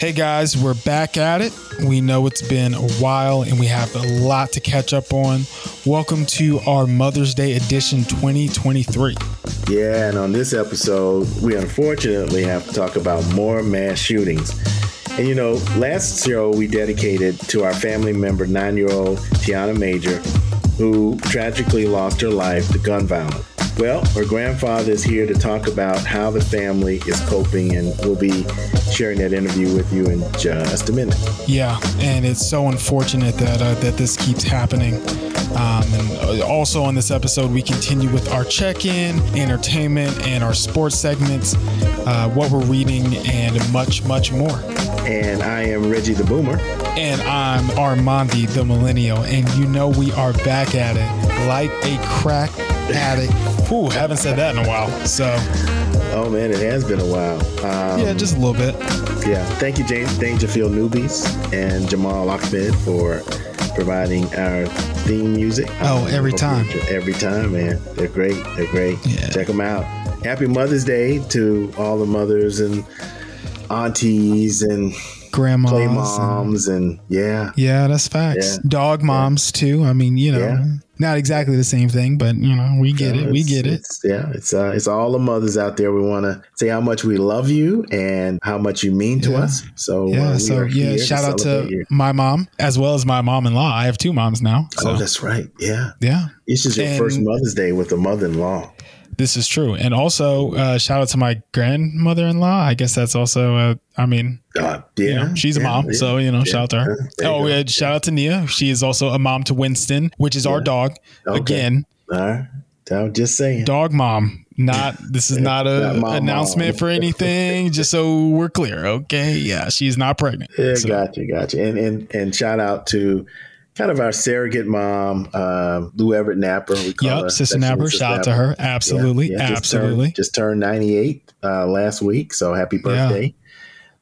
Hey guys, we're back at it. We know it's been a while and we have a lot to catch up on. Welcome to our Mother's Day edition 2023. Yeah, and on this episode, we unfortunately have to talk about more mass shootings. And you know, last show we dedicated to our family member, nine year old T'Yonna Major, who tragically lost her life to gun violence. Well, her grandfather is here to talk about how the family is coping, and we'll be sharing that interview with you in just a minute. Yeah, and it's so unfortunate that uh, that this keeps happening. Um, and uh, also on this episode, we continue with our check-in, entertainment, and our sports segments, uh, what we're reading, and much, much more. And I am Reggie the Boomer. And I'm Armondi the Millennial, and you know we are back at it like a crack addict. Ooh, haven't said that in a while. So, oh man, it has been a while. Um, yeah, just a little bit. Yeah, thank you, James Dangerfield Newbies and Jamal Ahmed for providing our theme music. Oh, every time. Every time, man. They're great. They're great. Yeah. Check them out. Happy Mother's Day to all the mothers and aunties and grandmas, play moms, and, and yeah, yeah, that's facts. Yeah. Dog moms yeah. too. I mean, you know, yeah. not exactly the same thing, but you know, we get it. We get it. Yeah, it's uh, it's all the mothers out there. We want to say how much we love you and how much you mean to us. So yeah, uh, so yeah, shout to out to you. my mom as well as my mom-in-law. I have two moms now. So. Oh, that's right. Yeah, yeah. This is your and, first Mother's Day with a mother-in-law. This is true. And also, uh, shout out to my grandmother in law. I guess that's also, uh, I mean, uh, yeah, you know, she's a mom. Yeah, so, you know, yeah, shout out to her. Oh, yeah, shout out to Nia. She is also a mom to Winston, which is our dog. Okay. Again. All right. I'm just saying. Dog mom. Not this is not a not announcement mom. for anything. just so we're clear, okay? Yeah, she's not pregnant. Yeah, so. gotcha, gotcha. And and and shout out to kind of our surrogate mom, uh, Lou Everett Napper. We call yep, her Sister Napper. Shout out to her. Absolutely, yeah, yeah, absolutely. Just turned, just turned 98 uh, last week, so happy birthday!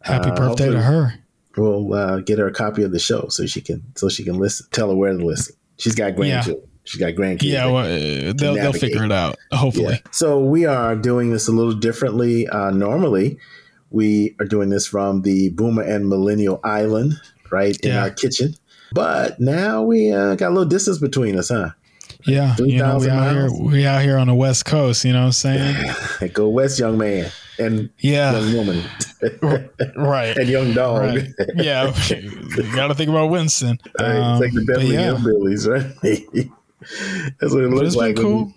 Yeah. Happy uh, birthday to her. We'll uh, get her a copy of the show so she can so she can listen. Tell her where to listen. She's got grandchildren. She's got grandkids. Yeah, well, they'll, they'll figure it out. Hopefully. Yeah. So we are doing this a little differently. Uh, normally, we are doing this from the Boomer and Millennial Island, right in yeah. our kitchen. But now we uh, got a little distance between us, huh? Yeah, 3, you know, we out here we out here on the west coast. You know what I'm saying? Go west, young man, and yeah, young woman, right, and young dog. Right. Yeah, you got to think about Winston. Um, it's like the Beverly yeah. Hillbillies, right? That's what it looks like. Cool.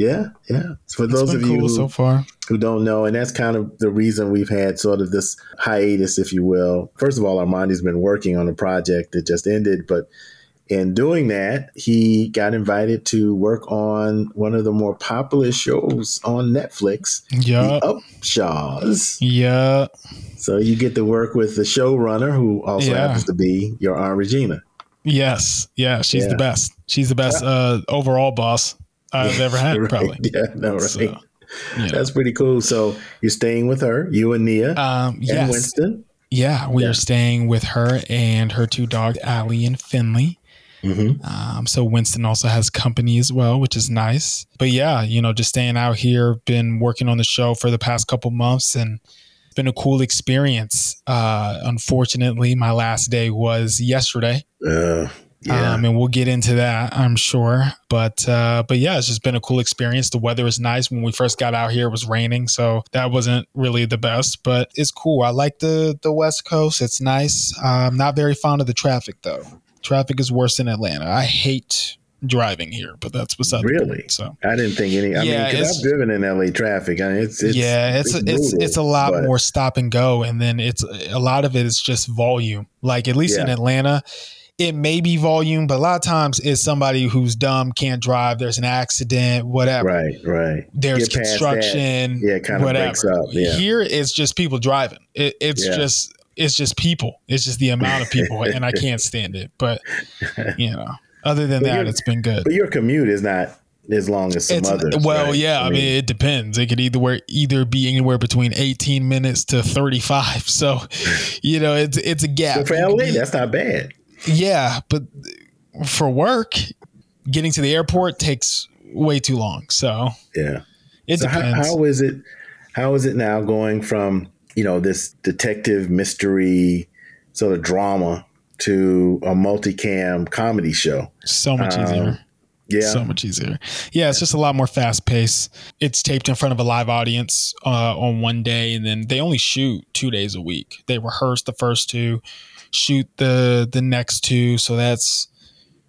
Yeah, yeah. For those of you who, so far. who don't know, and that's kind of the reason we've had sort of this hiatus, if you will. First of all, Armondi's been working on a project that just ended, but in doing that, he got invited to work on one of the more popular shows on Netflix, yeah, Upshaws. Yeah. So you get to work with the showrunner, who also yeah. happens to be your Aunt Regina. Yes, yeah, she's yeah. the best. She's the best yeah. uh, overall boss. I've ever had, right. probably. Yeah, no, right. So, That's pretty cool. So you're staying with her, you and Nia, um, yes. and Winston. Yeah, we yeah. are staying with her and her two dogs, Allie and Finley. Mm-hmm. Um, so Winston also has company as well, which is nice. But yeah, you know, just staying out here, been working on the show for the past couple months, and it's been a cool experience. Uh, unfortunately, my last day was yesterday. Uh, yeah. Um, and we'll get into that, I'm sure. But uh, but yeah, it's just been a cool experience. The weather is nice. When we first got out here, it was raining, so that wasn't really the best, but it's cool. I like the the West Coast. It's nice. I'm not very fond of the traffic though. Traffic is worse in Atlanta. I hate driving here, but that's beside really. so I didn't think any. I yeah, mean, I've driven in LA traffic. I mean, it's, it's yeah, it's it's it's, it's a lot but... more stop and go, and then it's a lot of it is just volume. Like at least yeah. in Atlanta, it may be volume, but a lot of times it's somebody who's dumb, can't drive. There's an accident, whatever. Right, right. There's Get construction. Yeah, kind of whatever. breaks up. Yeah. Here it's just people driving. It, it's yeah. just it's just people. It's just the amount of people, and I can't stand it. But you know, other than but that, it's been good. But your commute is not as long as some it's, others. Well, right? yeah, I, I mean, mean, it depends. It could either either be anywhere between 18 minutes to 35. So, you know, it's it's a gap. So for LA, that's not bad. Yeah, but for work, getting to the airport takes way too long. So yeah, it so depends. How, how is it? How is it now going from you know, this detective mystery sort of drama to a multicam comedy show. So much Um, easier. Yeah. So much easier. Yeah, it's just a lot more fast paced. It's taped in front of a live audience uh, on one day, and then they only shoot two days a week. They rehearse the first two, shoot the the next two. So that's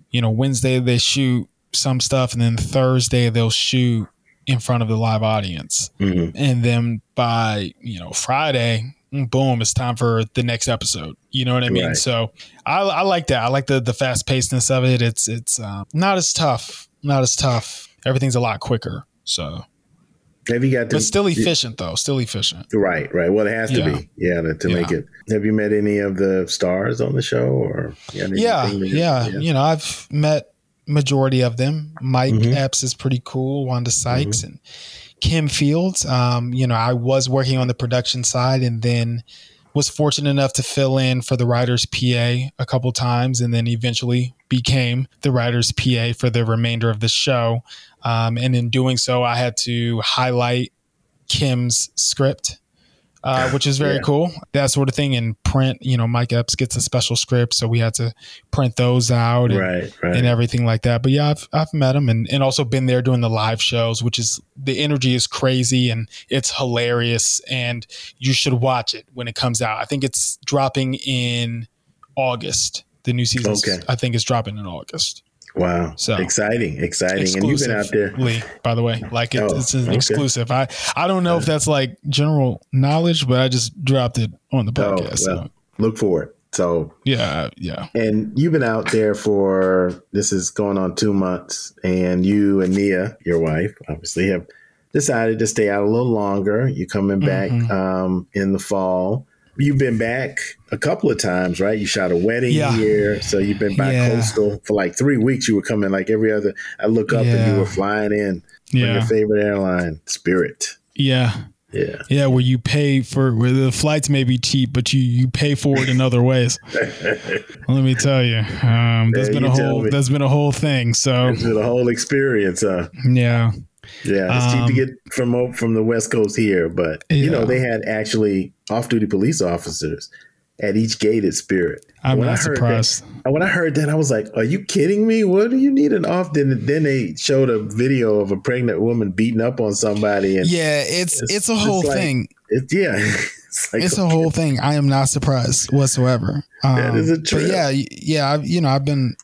you know Wednesday they shoot some stuff, and then Thursday they'll shoot in front of the live audience, Mhm. and then by you know Friday, boom, it's time for the next episode. You know what I mean? Right. So I, I like that. I like the the fast pacedness of it. It's it's um, not as tough. Not as tough. Everything's a lot quicker. So, Have you got to, but still efficient though. Still efficient. Right, right. Well, it has to Yeah. be, yeah, to, to Yeah. make it. Have you met any of the stars on the show, or yeah, Yeah, yeah, You know, I've met majority of them. Mike Mhm. Epps is pretty cool. Wanda Sykes and Kim Fields. Um, you know, I was working on the production side, and then was fortunate enough to fill in for the writer's PA a couple times, and then eventually became the writer's PA for the remainder of the show. Um, and in doing so, I had to highlight Kim's script, uh, which is very Yeah. cool. That sort of thing in print. You know, Mike Epps gets a special script, so we had to print those out and, right, right. and everything like that. But yeah, I've I've met him and, and also been there doing the live shows, which is the energy is crazy and it's hilarious and you should watch it when it comes out. I think it's dropping in August. The new season, Okay. I think, is dropping in August. Wow, So- exciting, exciting, and you've been out there. Exclusively, by the way, like it, Oh, it's an okay. exclusive. I I don't know if that's like general knowledge, but I just dropped it on the Oh, podcast. well. so Look for it. So, yeah, yeah. and you've been out there for this is going on two months, and you and Nia, your wife, obviously have decided to stay out a little longer. You're coming back Mhm. um, in the fall. You've been back a couple of times, right? You shot a wedding Yeah. here, so you've been by Yeah. coastal for like three weeks. You were coming like every other. I look up and you were flying in on your favorite airline, Spirit. yeah. Yeah, Yeah, where you pay for where the flights may be cheap, but you you pay for it in other ways. Let me tell you, um, there's Yeah, been a you tell whole there's been a whole thing. So it's the whole experience. Uh, yeah, yeah, it's cheap Um, to get from from the West Coast here, but you know they had actually off-duty police officers at each gate at Spirit. I'm When I not surprised. And when I heard that, I was like, "Are you kidding me? What do you need an off?" Then then they showed a video of a pregnant woman beating up on somebody, and Yeah, it's It's- it's, a whole it's like- thing. it's yeah, it's like It's a whole thing. I am not surprised whatsoever. Um, That is a But yeah, yeah, I've, you know, I've been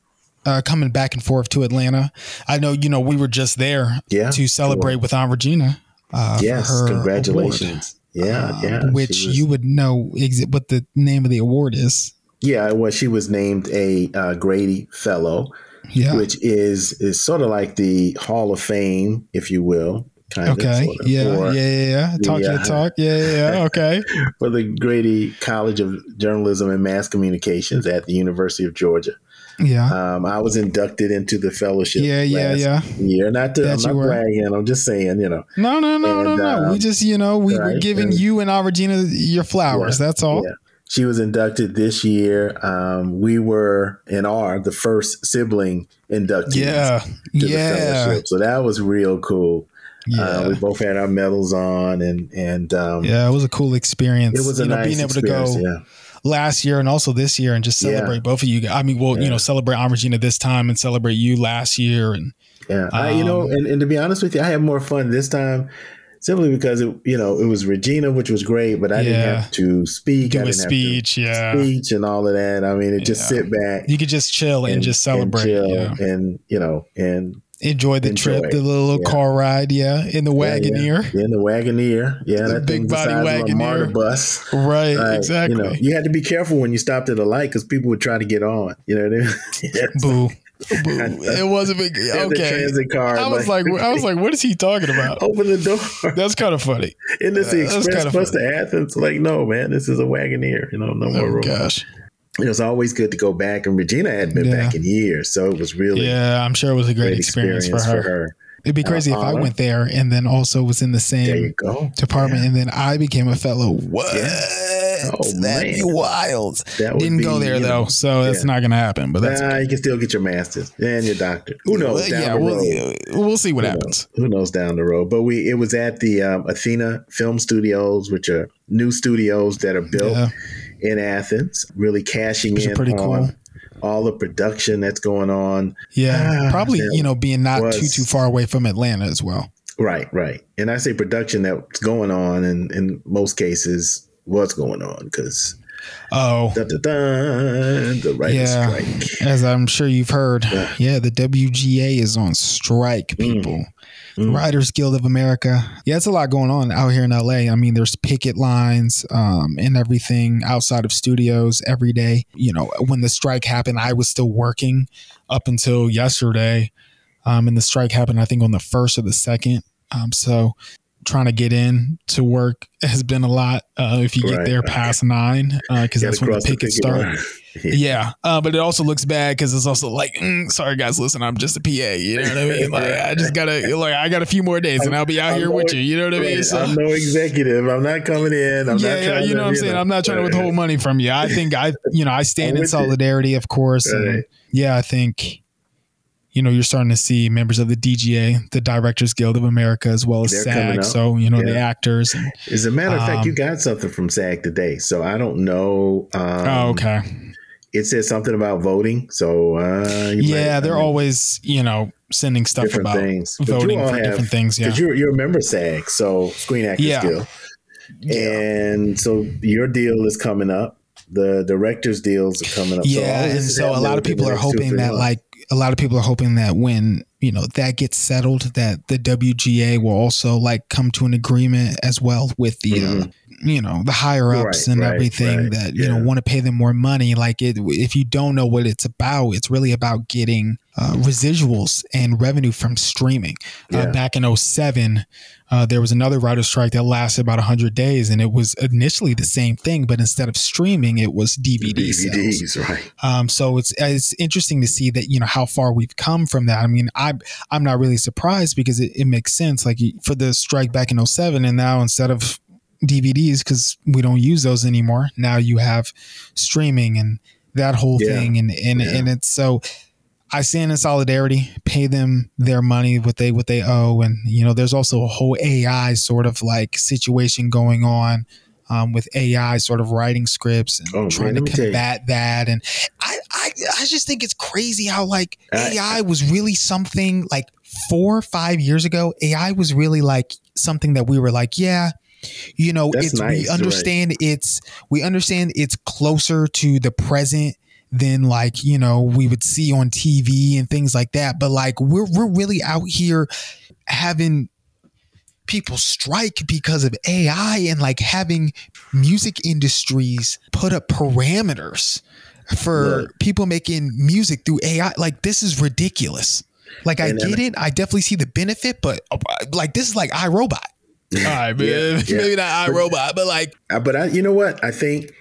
uh, coming back and forth to Atlanta. I know, you know, we were just there yeah. to celebrate with Aunt Regina. Uh, Yes, her congratulations. Yeah, award, yeah. uh, which was- you would know ex- what the name of the award is. yeah, well, she was named a uh, Grady Fellow. Yeah. which is is sort of like the Hall of Fame, if you will. Kind Okay. Of, sort of, yeah, yeah. Yeah. Yeah. Talk the, uh, talk. Yeah. Yeah. yeah. Okay. for the Grady College of Journalism and Mass Communications at the University of Georgia. Yeah. Um, I was inducted into the fellowship. Yeah. Yeah. last Yeah. Year, not to, That I'm not bragging. I'm just saying, you know. No. No. No. no. And, No. we um, just, you know, we, we're giving and- you and our Regina your flowers. That's all. Yeah. She was inducted this year. Um, we were and are the first sibling inductees Yeah. to the Yeah. fellowship, so that was real cool. Yeah. Uh, we both had our medals on, and and um, yeah. It was a cool experience. it was a you know, nice being able to go yeah. Last year and also this year and just Yeah. celebrate both of you. guys. I mean, well, you know, celebrate Aunt Regina this time and celebrate you last year. And Yeah, I, you know, Um, and, and to be honest with you, I had more fun this time simply because it, you know, it was Regina, which was great, but I didn't have to speak. do I a didn't speech. have Yeah. speech and all of that. I mean, it just sit back You could just chill and, just celebrate. chill yeah. and you know, and Enjoy the Enjoy. trip, the little Yeah. car ride. Yeah. In the Wagoneer. yeah, in the Wagoneer, yeah, The that big body size of a Wagoneer. Bus. Right. Right, Exactly. You know, you had to be careful when you stopped at a light because people would try to get on. You know what I mean? Yes. Boo. Boo. It wasn't big. Okay. transit car. I was like, I was like, what is he talking about? open the door. That's kind of funny. And this the Uh, express bus to Athens. Like, no, man, this is a Wagoneer. You know, no more Oh room. gosh. It was always good to go back, and Regina hadn't been Yeah. back in years, so it was really Yeah, I'm sure it was a great, great experience, for her. her. It'd be crazy uh, if I went there and then also was in the same department, yeah. and then I became a fellow. What? Yeah. Oh, That'd man. be wild. That Didn't be, go there though, know, so that's not going to happen. But that's nah, okay. you can still get your master's and your doctor. Who knows? yeah, we'll, we'll, see what Who happens. Knows? Who knows down the road? But we it was at the um, Athena Film Studios, which are new studios that are built yeah. In Athens, really cashing in pretty on cool all the production that's going on. Yeah, ah, probably you know being not was, too too far away from Atlanta as well. Right, right. And I say production that's going on, and in most cases, what's going on because. Oh, dun, dun, dun, the writer's yeah, strike. As I'm sure you've heard, yeah. yeah, the WGA is on strike, mm. people. Mm mm. Writers Guild of America. Yeah, it's a lot going on out here in LA. I mean, there's picket lines um, and everything outside of studios every day. You know, when the strike happened, I was still working up until yesterday. Um, and the strike happened, I think, on the first or the second. Um, so trying to get in to work has been a lot. Uh, if you right. get there past nine, because uh, that's when the pickets start. yeah, uh, but it also looks bad because it's also like, mm, sorry guys, listen, I'm just a PA. You know what I mean? Like, I just gotta like, I got a few more days, and I'll be out I'm here no, with you. You know what I mean? So, I'm no executive. I'm not coming in. I'm yeah, yeah, you know what I'm saying. Know. I'm not trying to withhold money from you. I think I, you know, I stand in solidarity, you. of course. Right. And yeah, I think you know, you're starting to see members of the DGA, the Directors Guild of America, as well as They're SAG. So, you know, yeah. the actors. As a matter of um, fact, you um, got something from SAG today. So I don't know. Um, oh, okay. It says something about voting. So, uh, yeah, might, they're I mean, always, you know, sending stuff about things. voting for have, different things. Yeah. Because you're, you're a member SAG, so Screen Actors yeah. Guild. And so your deal is coming up the directors deals are coming up. Yeah, so and so a lot of people are hoping that like a lot of people are hoping that when you know that gets settled, that the WGA will also like come to an agreement as well with the. Uh, mm-hmm. Uh, you know the higher ups right, and right, everything right. that you yeah. know want to pay them more money like it if you don't know what it's about it's really about getting uh, residuals and revenue from streaming uh, yeah. uh, back in 07 uh, there was another writer strike that lasted about 100 days, and it was initially the same thing, but instead of streaming, it was DVD DVDs, sales. right? Um, so it's it's interesting to see that you know how far we've come from that. I mean, I'm I'm not really surprised because it, it makes sense. Like for the strike back in 07, and now instead of DVDs because we don't use those anymore, now you have streaming and that whole yeah. thing, and and yeah. and it's so I stand in solidarity, pay them their money, what they what they owe, and you know, there's also a whole AI sort of like situation going on um, with AI sort of writing scripts and oh, trying man, to combat that. And I, I I just think it's crazy how like AI was really something like four or five years ago. AI was really like something that we were like, yeah, you know, That's it's nice, we understand right. it's we understand it's closer to the present than like you know we would see on TV and things like that. But like we're we're really out here having people strike because of AI and like having music industries put up parameters for yeah. people making music through AI. Like this is ridiculous. Like I get it, I definitely see the benefit, but uh, like this is like iRobot. All right, man. Yeah, yeah. Maybe not iRobot, but like. But I, you know what? I think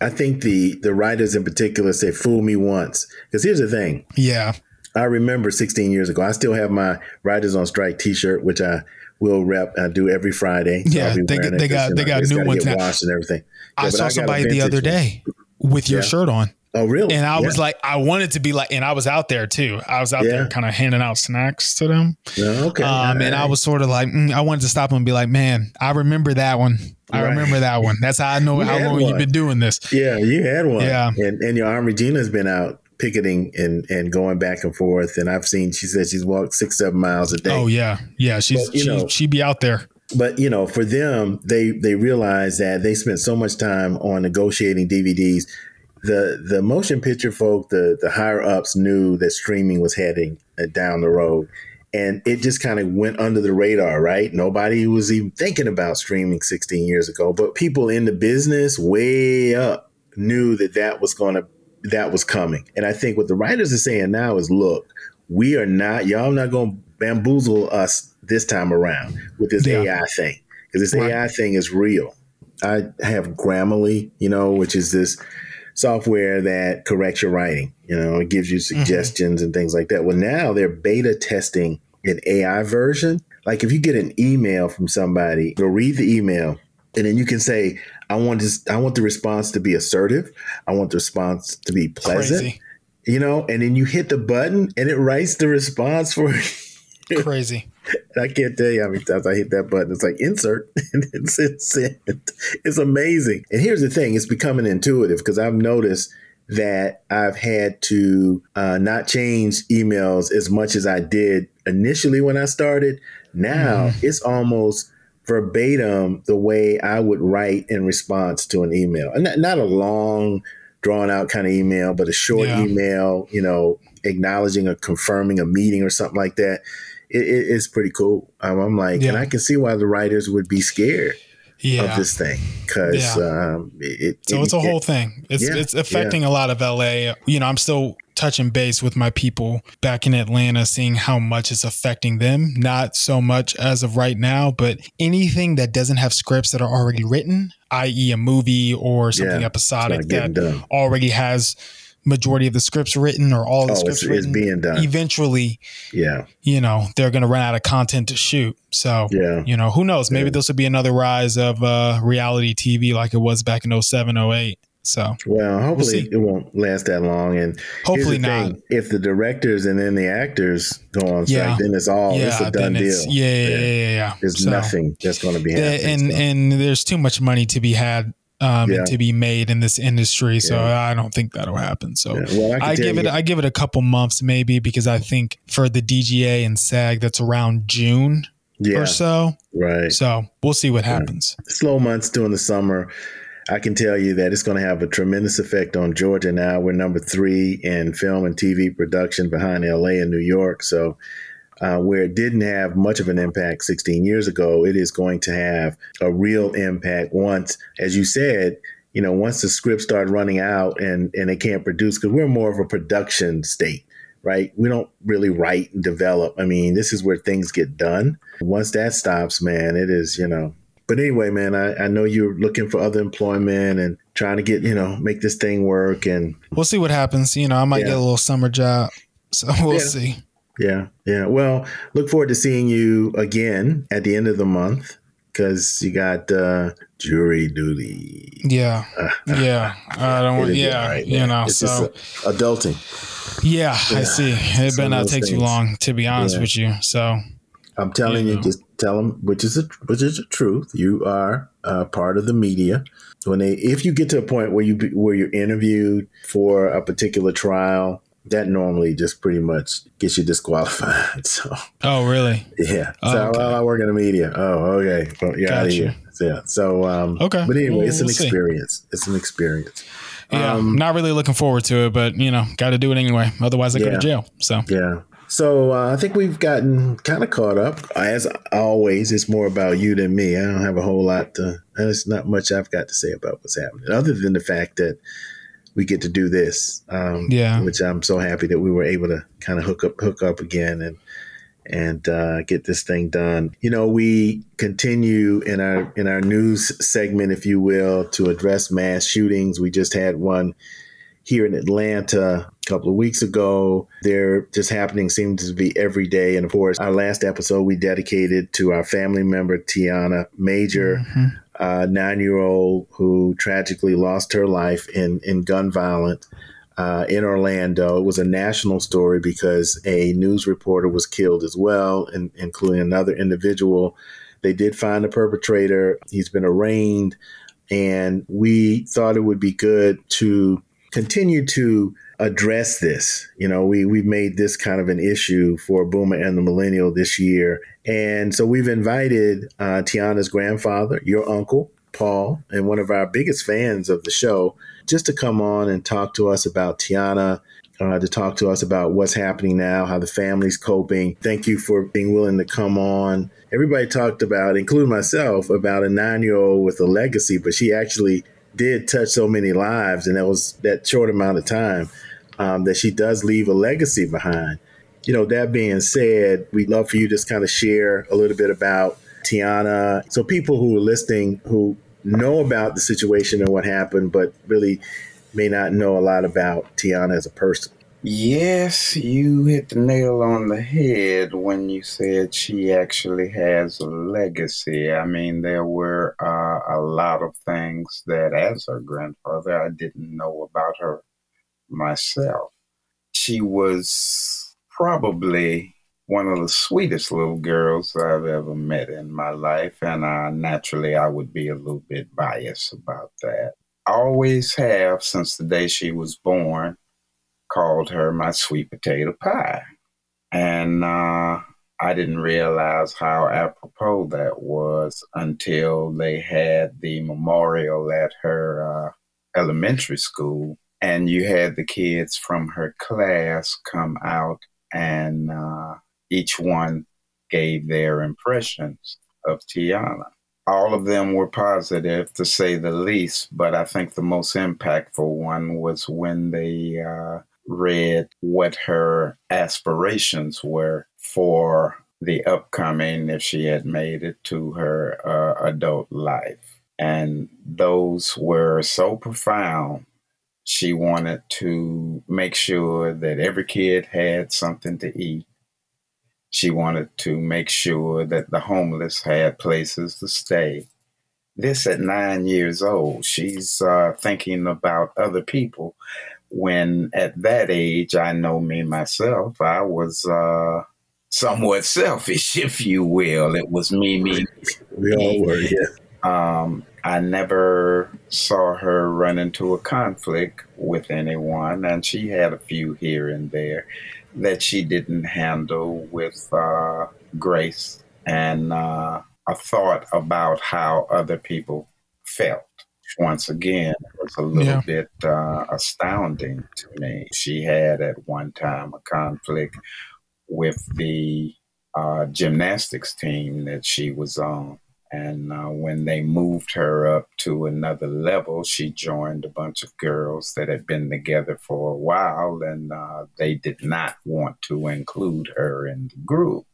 I think the the writers in particular say "fool me once" because here's the thing. Yeah, I remember 16 years ago. I still have my Writers on Strike T-shirt, which I will rep. I do every Friday. Yeah, they, they got they got new ones now. And everything. Yeah, I saw I somebody the other day with your shirt on. Oh, really? And I yeah. was like, I wanted to be like, and I was out there too. I was out yeah. there kind of handing out snacks to them. Yeah, okay. Um, right. and I was sort of like, mm, I wanted to stop them and be like, man, I remember that one. I right. remember that one. That's how I know how long one. you've been doing this. Yeah, you had one. Yeah. And, and your Aunt Regina's been out picketing and, and going back and forth. And I've seen, she said she's walked six, seven miles a day. Oh, yeah. Yeah. She's, but, you she, know, she be out there but you know for them they they realize that they spent so much time on negotiating dvds the the motion picture folk, the the higher ups knew that streaming was heading uh, down the road, and it just kind of went under the radar. Right, nobody was even thinking about streaming 16 years ago, but people in the business way up knew that that was going to that was coming. And I think what the writers are saying now is, look, we are not y'all not going to bamboozle us this time around with this yeah. AI thing because this right. AI thing is real. I have Grammarly, you know, which is this software that corrects your writing. You know, it gives you mm-hmm. suggestions mm-hmm. and things like that. Well, now they're beta testing an AI version. Like if you get an email from somebody, you'll read the email and then you can say, I want this, I want the response to be assertive. I want the response to be pleasant. Crazy. You know, and then you hit the button and it writes the response for you. Crazy. I can't tell you how many times I hit that button. It's like insert and it's, it's, it's amazing. And here's the thing it's becoming intuitive because I've noticed that I've had to uh, not change emails as much as I did initially when I started. Now mm. it's almost verbatim the way I would write in response to an email. And not, not a long, drawn out kind of email, but a short yeah. email, you know, acknowledging or confirming a meeting or something like that it, it, it's pretty cool. Um, I'm like, yeah. and I can see why the writers would be scared yeah. of this thing because yeah. um, it, so it's a whole thing. It's it's affecting a lot of LA. You know, I'm still touching base with my people back in Atlanta, seeing how much it's affecting them. Not so much as of right now, but anything that doesn't have scripts that are already written, i.e., a movie or something episodic that done. already has majority of the scripts written or all the oh, scripts it's, written, it's being done. Eventually, yeah, you know they're going to run out of content to shoot. So yeah, you know who knows? Maybe yeah. this will be another rise of uh, reality TV like it was back in 07, 08. So well, hopefully we'll it won't last that long, and hopefully not. Thing, if the directors and then the actors go on strike, yeah. then it's all yeah, it's a done deal. Yeah, yeah, yeah, yeah. There's so, nothing that's going to be happening. And so. and there's too much money to be had um, yeah. to be made in this industry. So yeah. I don't think that'll happen. So yeah. well, I, I give it I give it a couple months maybe because I think for the DGA and SAG that's around June or so. Right. So we'll see what happens. Slow months during the summer. I can tell you that it's going to have a tremendous effect on Georgia now. We're number three in film and TV production behind LA and New York. So uh, where it didn't have much of an impact 16 years ago, it is going to have a real impact once, as you said, you know, once the scripts start running out and, and they can't produce, because we're more of a production state, right? We don't really write and develop. I mean, this is where things get done. Once that stops, man, it is, you know, but anyway, man, I, I know you're looking for other employment and trying to get, you know, make this thing work. And we'll see what happens. You know, I might yeah. get a little summer job. So we'll yeah. see. Yeah, yeah. Well, look forward to seeing you again at the end of the month because you got uh, jury duty. Yeah, yeah. I don't want. Yeah, right, you know. It's so adulting. Yeah, yeah, I see. It better not take things. too long, to be honest yeah. with you. So I'm telling you, you just tell them which is a, which is the truth. You are uh, part of the media. When they, if you get to a point where you where you're interviewed for a particular trial, that normally just pretty much gets you disqualified. So. Oh, really? Yeah. Oh, so okay. well, I work in the media. Oh, okay. Well, you're gotcha. out of here. Yeah. So, um, okay. But anyway, it's an we'll experience. See. It's an experience. Yeah. Um, not really looking forward to it, but you know, got to do it anyway. Otherwise, I yeah. go to jail. So. Yeah. So uh, I think we've gotten kind of caught up. As always, it's more about you than me. I don't have a whole lot to. There's not much I've got to say about what's happening, other than the fact that we get to do this. Um, yeah, which I'm so happy that we were able to kind of hook up hook up again and and uh, get this thing done. You know, we continue in our in our news segment, if you will, to address mass shootings. We just had one here in Atlanta a couple of weeks ago. They're just happening, seems to be every day. And of course, our last episode we dedicated to our family member T'Yonna Major. Mm-hmm uh, nine year old who tragically lost her life in, in gun violence uh, in Orlando. It was a national story because a news reporter was killed as well, including another individual. They did find the perpetrator, he's been arraigned, and we thought it would be good to continue to address this. You know, we we've made this kind of an issue for Boomer and the Millennial this year, and so we've invited uh, T'Yonna's grandfather, your uncle Paul, and one of our biggest fans of the show, just to come on and talk to us about T'Yonna. Uh, to talk to us about what's happening now, how the family's coping. Thank you for being willing to come on. Everybody talked about, including myself, about a nine year old with a legacy, but she actually did touch so many lives, and that was that short amount of time um, that she does leave a legacy behind. You know, that being said, we'd love for you to just kind of share a little bit about T'Yonna. So people who are listening who know about the situation and what happened, but really may not know a lot about T'Yonna as a person. Yes, you hit the nail on the head when you said she actually has a legacy. I mean, there were uh, a lot of things that, as her grandfather, I didn't know about her myself. She was probably one of the sweetest little girls I've ever met in my life, and uh, naturally, I would be a little bit biased about that. I always have since the day she was born called her my sweet potato pie. And uh, I didn't realize how apropos that was until they had the memorial at her uh, elementary school. And you had the kids from her class come out, and uh, each one gave their impressions of T'Yonna. All of them were positive, to say the least, but I think the most impactful one was when they uh, read what her aspirations were for the upcoming if she had made it to her uh, adult life. And those were so profound. She wanted to make sure that every kid had something to eat. She wanted to make sure that the homeless had places to stay. This at nine years old, she's uh, thinking about other people when at that age, I know me myself, I was uh, somewhat selfish, if you will. It was me, me. We all were, yeah. Um, I never saw her run into a conflict with anyone, and she had a few here and there that she didn't handle with uh, grace and uh, a thought about how other people felt once again it was a little yeah. bit uh, astounding to me. She had at one time a conflict with the uh, gymnastics team that she was on. And uh, when they moved her up to another level, she joined a bunch of girls that had been together for a while, and uh, they did not want to include her in the group.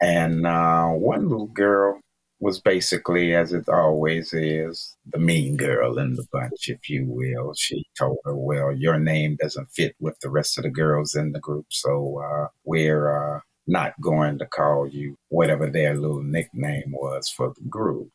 And uh, one little girl was basically, as it always is, the mean girl in the bunch, if you will. She told her, Well, your name doesn't fit with the rest of the girls in the group, so uh, we're uh, not going to call you whatever their little nickname was for the group.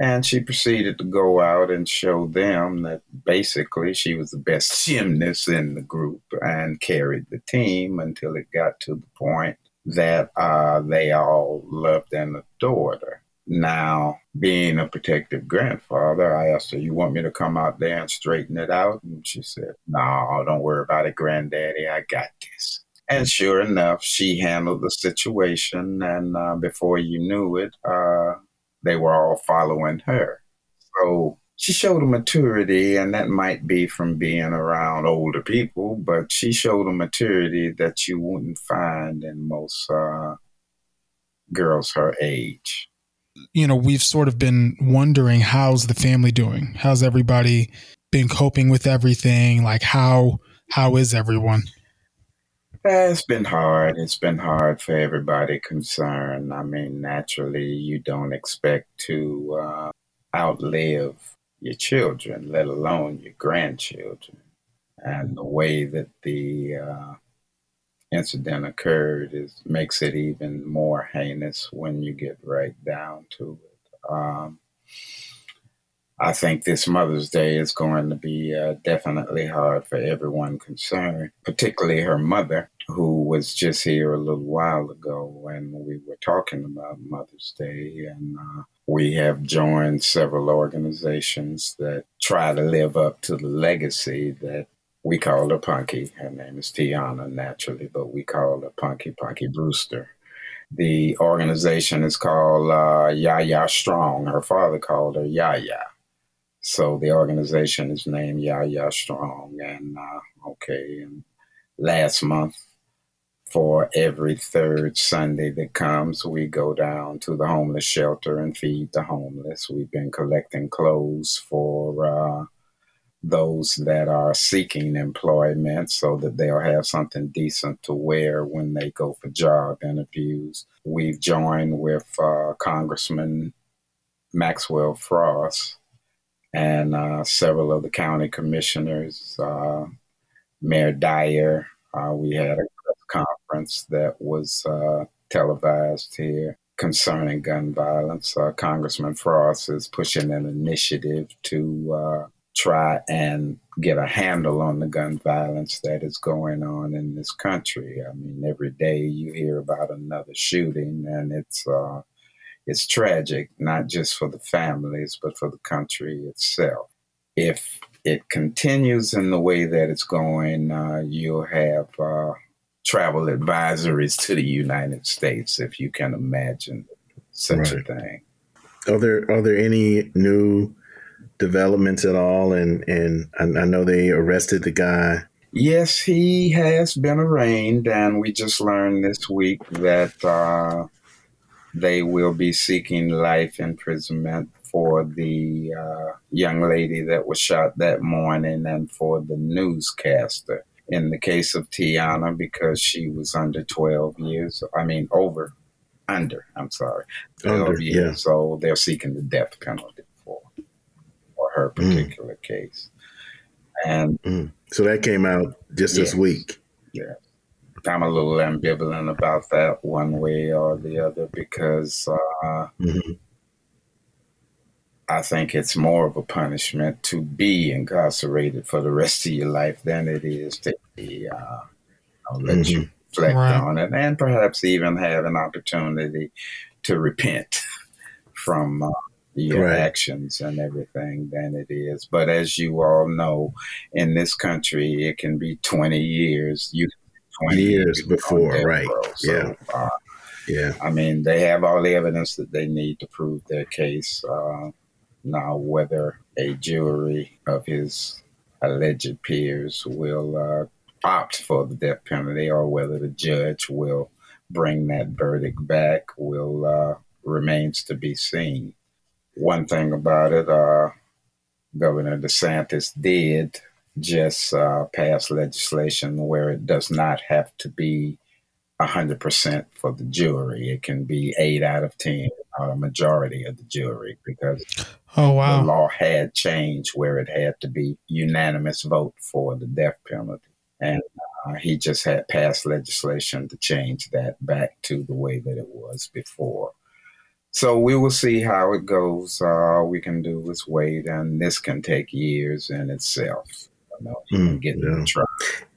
And she proceeded to go out and show them that basically she was the best gymnast in the group and carried the team until it got to the point that uh, they all loved and adored her. Now, being a protective grandfather, I asked her, You want me to come out there and straighten it out? And she said, No, don't worry about it, granddaddy. I got this. And sure enough, she handled the situation. And uh, before you knew it, uh, they were all following her. So she showed a maturity, and that might be from being around older people, but she showed a maturity that you wouldn't find in most uh, girls her age you know, we've sort of been wondering how's the family doing? How's everybody been coping with everything? Like how how is everyone? It's been hard. It's been hard for everybody concerned. I mean, naturally, you don't expect to uh, outlive your children, let alone your grandchildren. And the way that the uh, incident occurred is makes it even more heinous when you get right down to it. Um, I think this Mother's Day is going to be uh, definitely hard for everyone concerned, particularly her mother, who was just here a little while ago when we were talking about Mother's Day. And uh, we have joined several organizations that try to live up to the legacy that we call her Punky. Her name is T'Yonna, naturally, but we call her Punky, Punky Brewster. The organization is called uh, Yaya Strong. Her father called her Yaya. So the organization is named Yaya Strong. And uh, okay, and last month, for every third Sunday that comes, we go down to the homeless shelter and feed the homeless. We've been collecting clothes for uh, those that are seeking employment so that they'll have something decent to wear when they go for job interviews. We've joined with uh, Congressman Maxwell Frost and uh, several of the county commissioners uh, Mayor Dyer. Uh, we had a conference that was uh, televised here concerning gun violence. Uh, Congressman Frost is pushing an initiative to uh, try and get a handle on the gun violence that is going on in this country. I mean, every day you hear about another shooting, and it's it's tragic, not just for the families, but for the country itself. If it continues in the way that it's going, uh, you'll have uh, travel advisories to the United States, if you can imagine such right. a thing. Are there are there any new developments at all? And and I, I know they arrested the guy. Yes, he has been arraigned, and we just learned this week that uh, they will be seeking life imprisonment for the uh, young lady that was shot that morning and for the newscaster in the case of T'Yonna because she was under 12 years. I mean, over, under, I'm sorry, 12 under, years yeah. old. They're seeking the death penalty for, for her mm. particular mm. case. And mm. so that came out just this week. Yeah. I'm a little ambivalent about that one way or the other because uh, mm-hmm. I think it's more of a punishment to be incarcerated for the rest of your life than it is to be, uh, let mm-hmm. you reflect right. on it and perhaps even have an opportunity to repent from uh, your right. actions and everything than it is. But as you all know, in this country, it can be 20 years. You 20 years before, right? So, yeah. Uh, yeah. I mean, they have all the evidence that they need to prove their case. Uh, now, whether a jury of his alleged peers will uh, opt for the death penalty or whether the judge will bring that verdict back will uh, remains to be seen. One thing about it, uh, Governor DeSantis did just uh, pass legislation where it does not have to be 100% for the jury. It can be 8 out of 10, a majority of the jury, because oh, wow. the law had changed where it had to be unanimous vote for the death penalty. And uh, he just had passed legislation to change that back to the way that it was before. So we will see how it goes. all we can do is wait, and this can take years in itself know, mm, getting yeah. trial.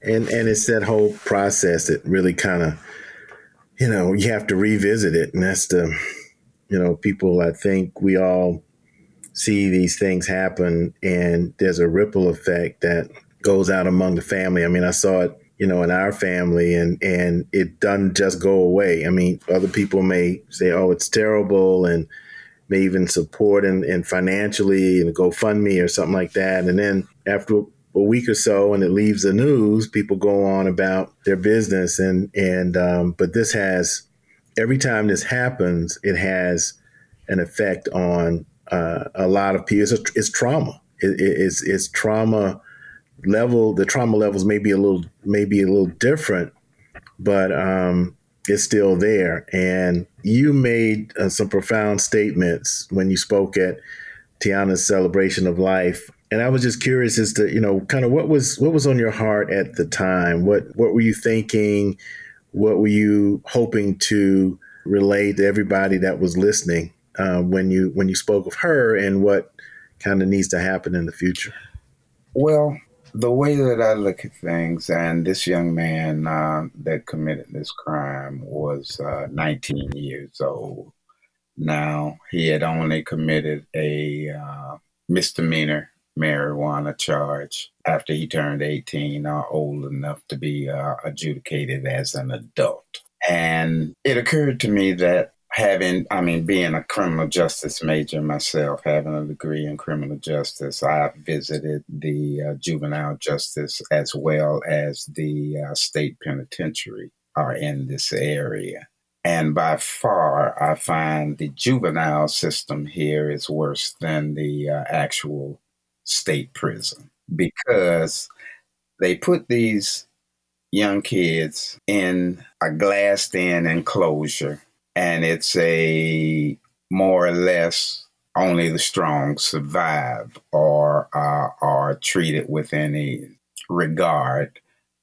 And and it's that whole process that really kind of, you know, you have to revisit it, and that's the, you know, people. I think we all see these things happen, and there's a ripple effect that goes out among the family. I mean, I saw it you know, in our family, and and it doesn't just go away. I mean, other people may say, "Oh, it's terrible," and may even support and, and financially and GoFundMe or something like that. And then after a week or so and it leaves the news, people go on about their business and and um, but this has every time this happens, it has an effect on uh, a lot of people. It's, it's trauma. It, it's it's trauma level. The trauma levels may be a little maybe a little different, but um, it's still there. And you made uh, some profound statements when you spoke at T'Yonna's celebration of life and I was just curious as to you know kind of what was what was on your heart at the time. What what were you thinking? What were you hoping to relay to everybody that was listening uh, when you when you spoke of her, and what kind of needs to happen in the future? Well, the way that I look at things, and this young man uh, that committed this crime was uh, 19 years old. Now he had only committed a uh, misdemeanor marijuana charge after he turned 18 or old enough to be uh, adjudicated as an adult. And it occurred to me that having, I mean, being a criminal justice major myself, having a degree in criminal justice, I visited the uh, juvenile justice as well as the uh, state penitentiary are in this area. And by far, I find the juvenile system here is worse than the uh, actual state prison because they put these young kids in a glassed in enclosure and it's a more or less only the strong survive or uh, are treated with any regard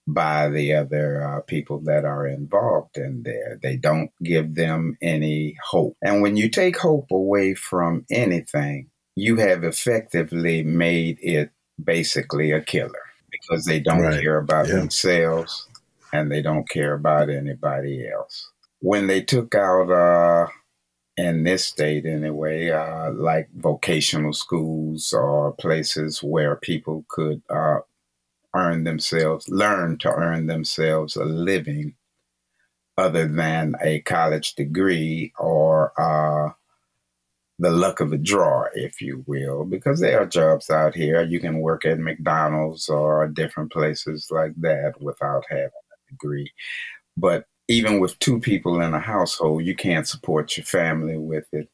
by the other uh, people that are involved in there. They don't give them any hope. And when you take hope away from anything, you have effectively made it basically a killer because they don't right. care about yeah. themselves and they don't care about anybody else. When they took out, uh, in this state anyway, uh, like vocational schools or places where people could uh, earn themselves, learn to earn themselves a living other than a college degree or uh, the luck of the draw, if you will, because there are jobs out here. You can work at McDonald's or different places like that without having a degree. But even with two people in a household, you can't support your family with it.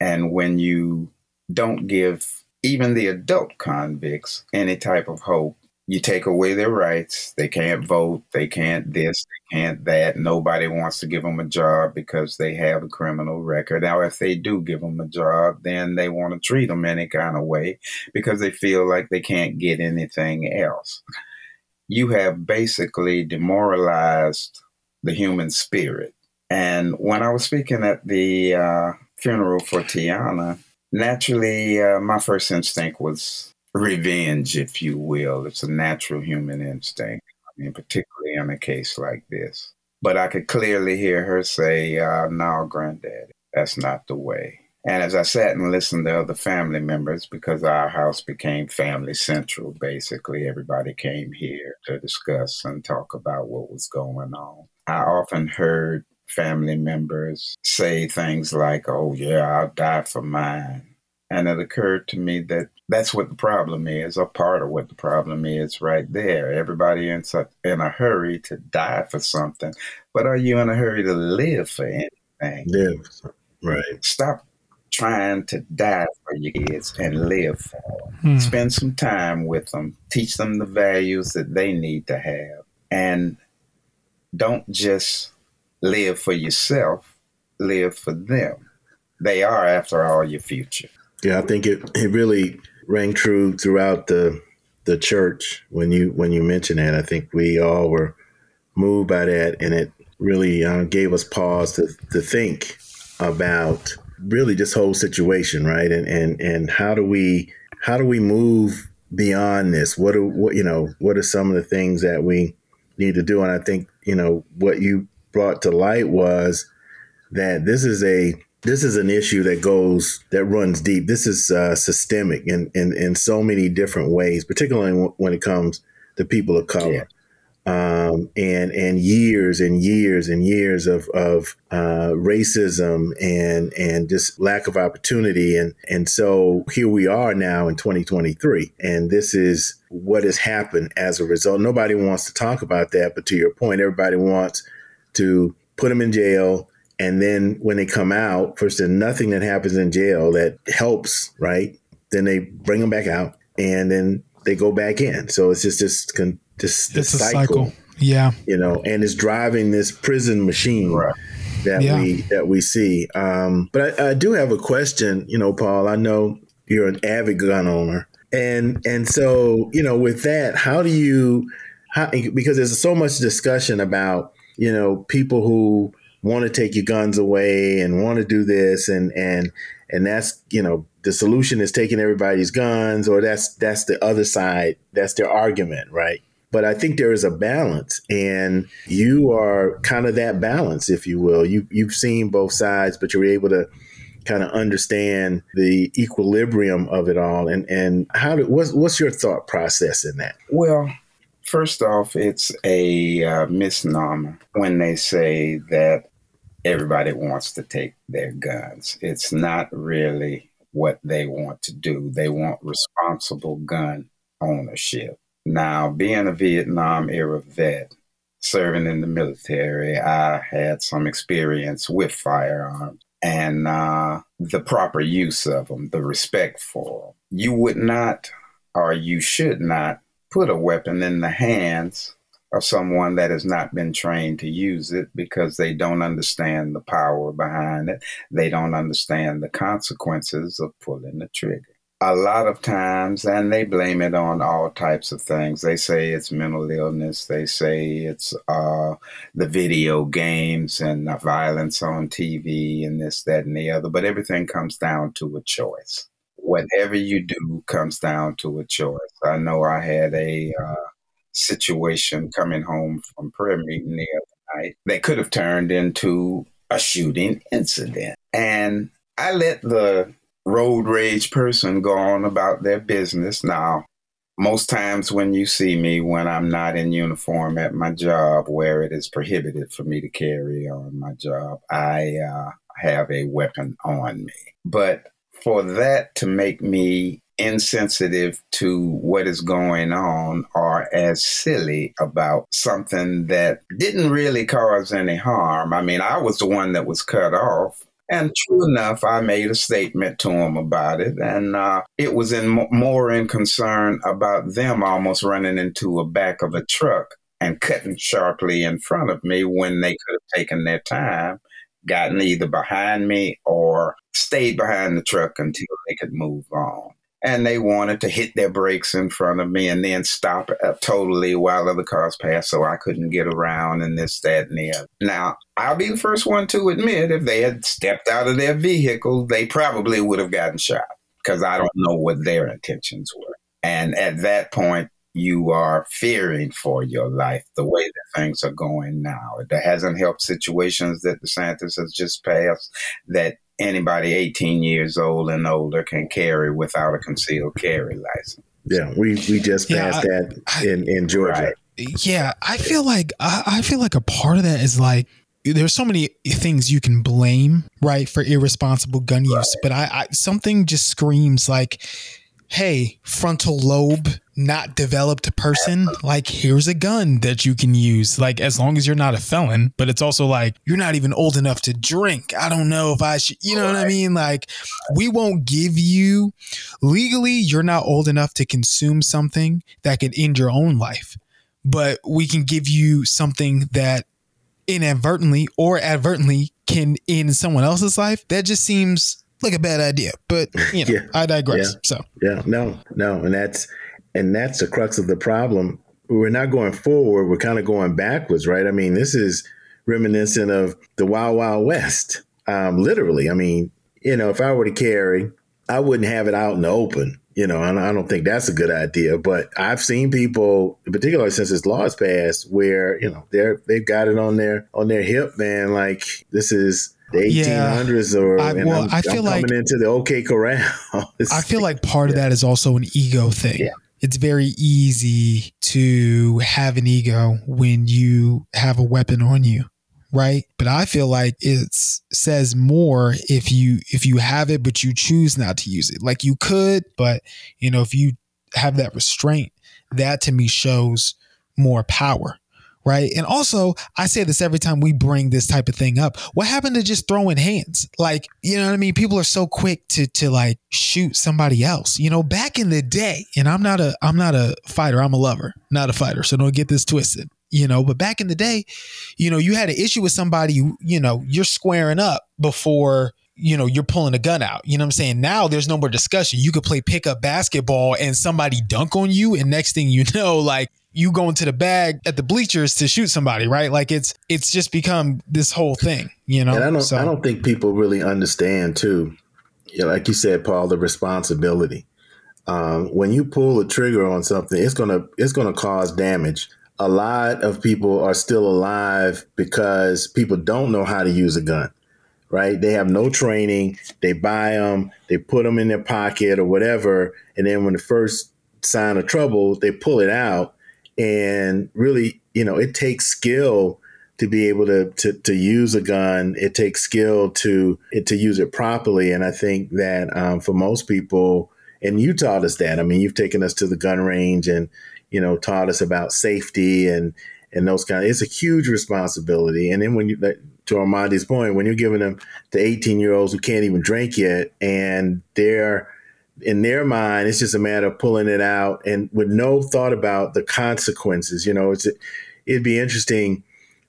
And when you don't give even the adult convicts any type of hope, you take away their rights. They can't vote. They can't this. They can't that. Nobody wants to give them a job because they have a criminal record. Now, if they do give them a job, then they want to treat them any kind of way because they feel like they can't get anything else. You have basically demoralized the human spirit. And when I was speaking at the uh, funeral for T'Yonna, naturally, uh, my first instinct was revenge, if you will. It's a natural human instinct, I mean, particularly in a case like this. But I could clearly hear her say, uh, No, granddaddy, that's not the way. And as I sat and listened to other family members, because our house became family central, basically, everybody came here to discuss and talk about what was going on. I often heard family members say things like, Oh, yeah, I'll die for mine. And it occurred to me that that's what the problem is, or part of what the problem is right there. Everybody in, such, in a hurry to die for something, but are you in a hurry to live for anything? Live, right. Stop trying to die for your kids and live for them. Hmm. Spend some time with them, teach them the values that they need to have, and don't just live for yourself, live for them. They are, after all, your future. Yeah, I think it, it really rang true throughout the the church when you when you mentioned that. I think we all were moved by that, and it really uh, gave us pause to to think about really this whole situation, right? And and and how do we how do we move beyond this? What are what you know? What are some of the things that we need to do? And I think you know what you brought to light was that this is a this is an issue that goes that runs deep. This is uh, systemic in, in in so many different ways, particularly when it comes to people of color. Yeah. Um, and and years and years and years of of uh, racism and and just lack of opportunity and and so here we are now in 2023 and this is what has happened as a result. Nobody wants to talk about that, but to your point, everybody wants to put them in jail and then when they come out, first there's nothing that happens in jail that helps, right? Then they bring them back out, and then they go back in. So it's just this this, this it's cycle, cycle, yeah. You know, and it's driving this prison machine. Right. That yeah. we that we see, um, but I, I do have a question. You know, Paul. I know you're an avid gun owner, and and so you know, with that, how do you, how, because there's so much discussion about you know people who want to take your guns away and want to do this and and and that's you know the solution is taking everybody's guns or that's that's the other side that's their argument right? But i think there is a balance and you are kind of that balance if you will. You you've seen both sides but you're able to kind of understand the equilibrium of it all. And and how do, what's what's your thought process in that? Well First off, it's a uh, misnomer when they say that everybody wants to take their guns. It's not really what they want to do. They want responsible gun ownership. Now, being a Vietnam era vet, serving in the military, I had some experience with firearms and uh, the proper use of them, the respect for them. You would not, or you should not, put a weapon in the hands of someone that has not been trained to use it because they don't understand the power behind it. They don't understand the consequences of pulling the trigger. a lot of times, and they blame it on all types of things. They say it's mental illness. They say it's uh, the video games and the violence on TV and this, that, and the other. But everything comes down to a choice. Whatever you do comes down to a choice. I know I had a uh, situation coming home from prayer meeting the other night that could have turned into a shooting incident. And I let the road rage person go on about their business. Now, most times when you see me when I'm not in uniform at my job, where it is prohibited for me to carry on my job, I uh, have a weapon on me. But for that to make me insensitive to what is going on or as silly about something that didn't really cause any harm. I mean, I was the one that was cut off. And true enough, I made a statement to him about it, and uh, it was in more in concern about them almost running into a back of a truck and cutting sharply in front of me when they could have taken their time, gotten either behind me or stayed behind the truck until they could move on and they wanted to hit their brakes in front of me and then stop uh, totally while other cars passed so I couldn't get around and this, that, and the other. Now, I'll be the first one to admit if they had stepped out of their vehicle, they probably would have gotten shot because I don't know what their intentions were. And at that point, you are fearing for your life the way that things are going now. It hasn't helped situations that DeSantis has just passed that anybody 18 years old and older can carry without a concealed carry license. Yeah, we, we just passed yeah, I, that in, in Georgia. Right. Yeah, I feel like I, I feel like a part of that is like there's so many things you can blame right for irresponsible gun use, right. but I, I something just screams like hey, frontal lobe not developed person, like here's a gun that you can use. Like as long as you're not a felon, but it's also like you're not even old enough to drink. I don't know if I should, you know what I mean? Like we won't give you legally, you're not old enough to consume something that could end your own life. But we can give you something that inadvertently or advertently can end someone else's life. That just seems like a bad idea, but you know, yeah. I digress. Yeah. So yeah, no, no, and that's and that's the crux of the problem. We're not going forward; we're kind of going backwards, right? I mean, this is reminiscent of the Wild Wild West, um, literally. I mean, you know, if I were to carry, I wouldn't have it out in the open. You know, I don't think that's a good idea. But I've seen people, particularly since this law is passed, where you know they're they've got it on their on their hip, man. Like this is the 1800s or I, well, I'm, I feel I'm like coming into the OK Corral. I feel like part yeah. of that is also an ego thing. Yeah. It's very easy to have an ego when you have a weapon on you, right? But I feel like it says more if you if you have it but you choose not to use it. Like you could, but you know, if you have that restraint, that to me shows more power right? And also, I say this every time we bring this type of thing up. What happened to just throwing hands? Like, you know what I mean? People are so quick to to like shoot somebody else. You know, back in the day, and I'm not a I'm not a fighter, I'm a lover, not a fighter. So don't get this twisted. You know, but back in the day, you know, you had an issue with somebody, you know, you're squaring up before you know, you're pulling a gun out. You know what I'm saying? Now there's no more discussion. You could play pickup basketball and somebody dunk on you, and next thing you know, like you go into the bag at the bleachers to shoot somebody, right? Like it's it's just become this whole thing, you know. And I don't so, I don't think people really understand too. You know, like you said, Paul, the responsibility. Um, when you pull the trigger on something, it's gonna it's gonna cause damage. A lot of people are still alive because people don't know how to use a gun, right? They have no training. They buy them, they put them in their pocket or whatever, and then when the first sign of trouble, they pull it out and really, you know, it takes skill to be able to, to, to use a gun. It takes skill to to use it properly. And I think that um, for most people, and you taught us that. I mean, you've taken us to the gun range and you know taught us about safety and and those kind. Of, it's a huge responsibility. And then when you to Armondi's point, when you're giving them to 18 year olds who can't even drink yet, and they're in their mind, it's just a matter of pulling it out and with no thought about the consequences. You know, it's it'd be interesting.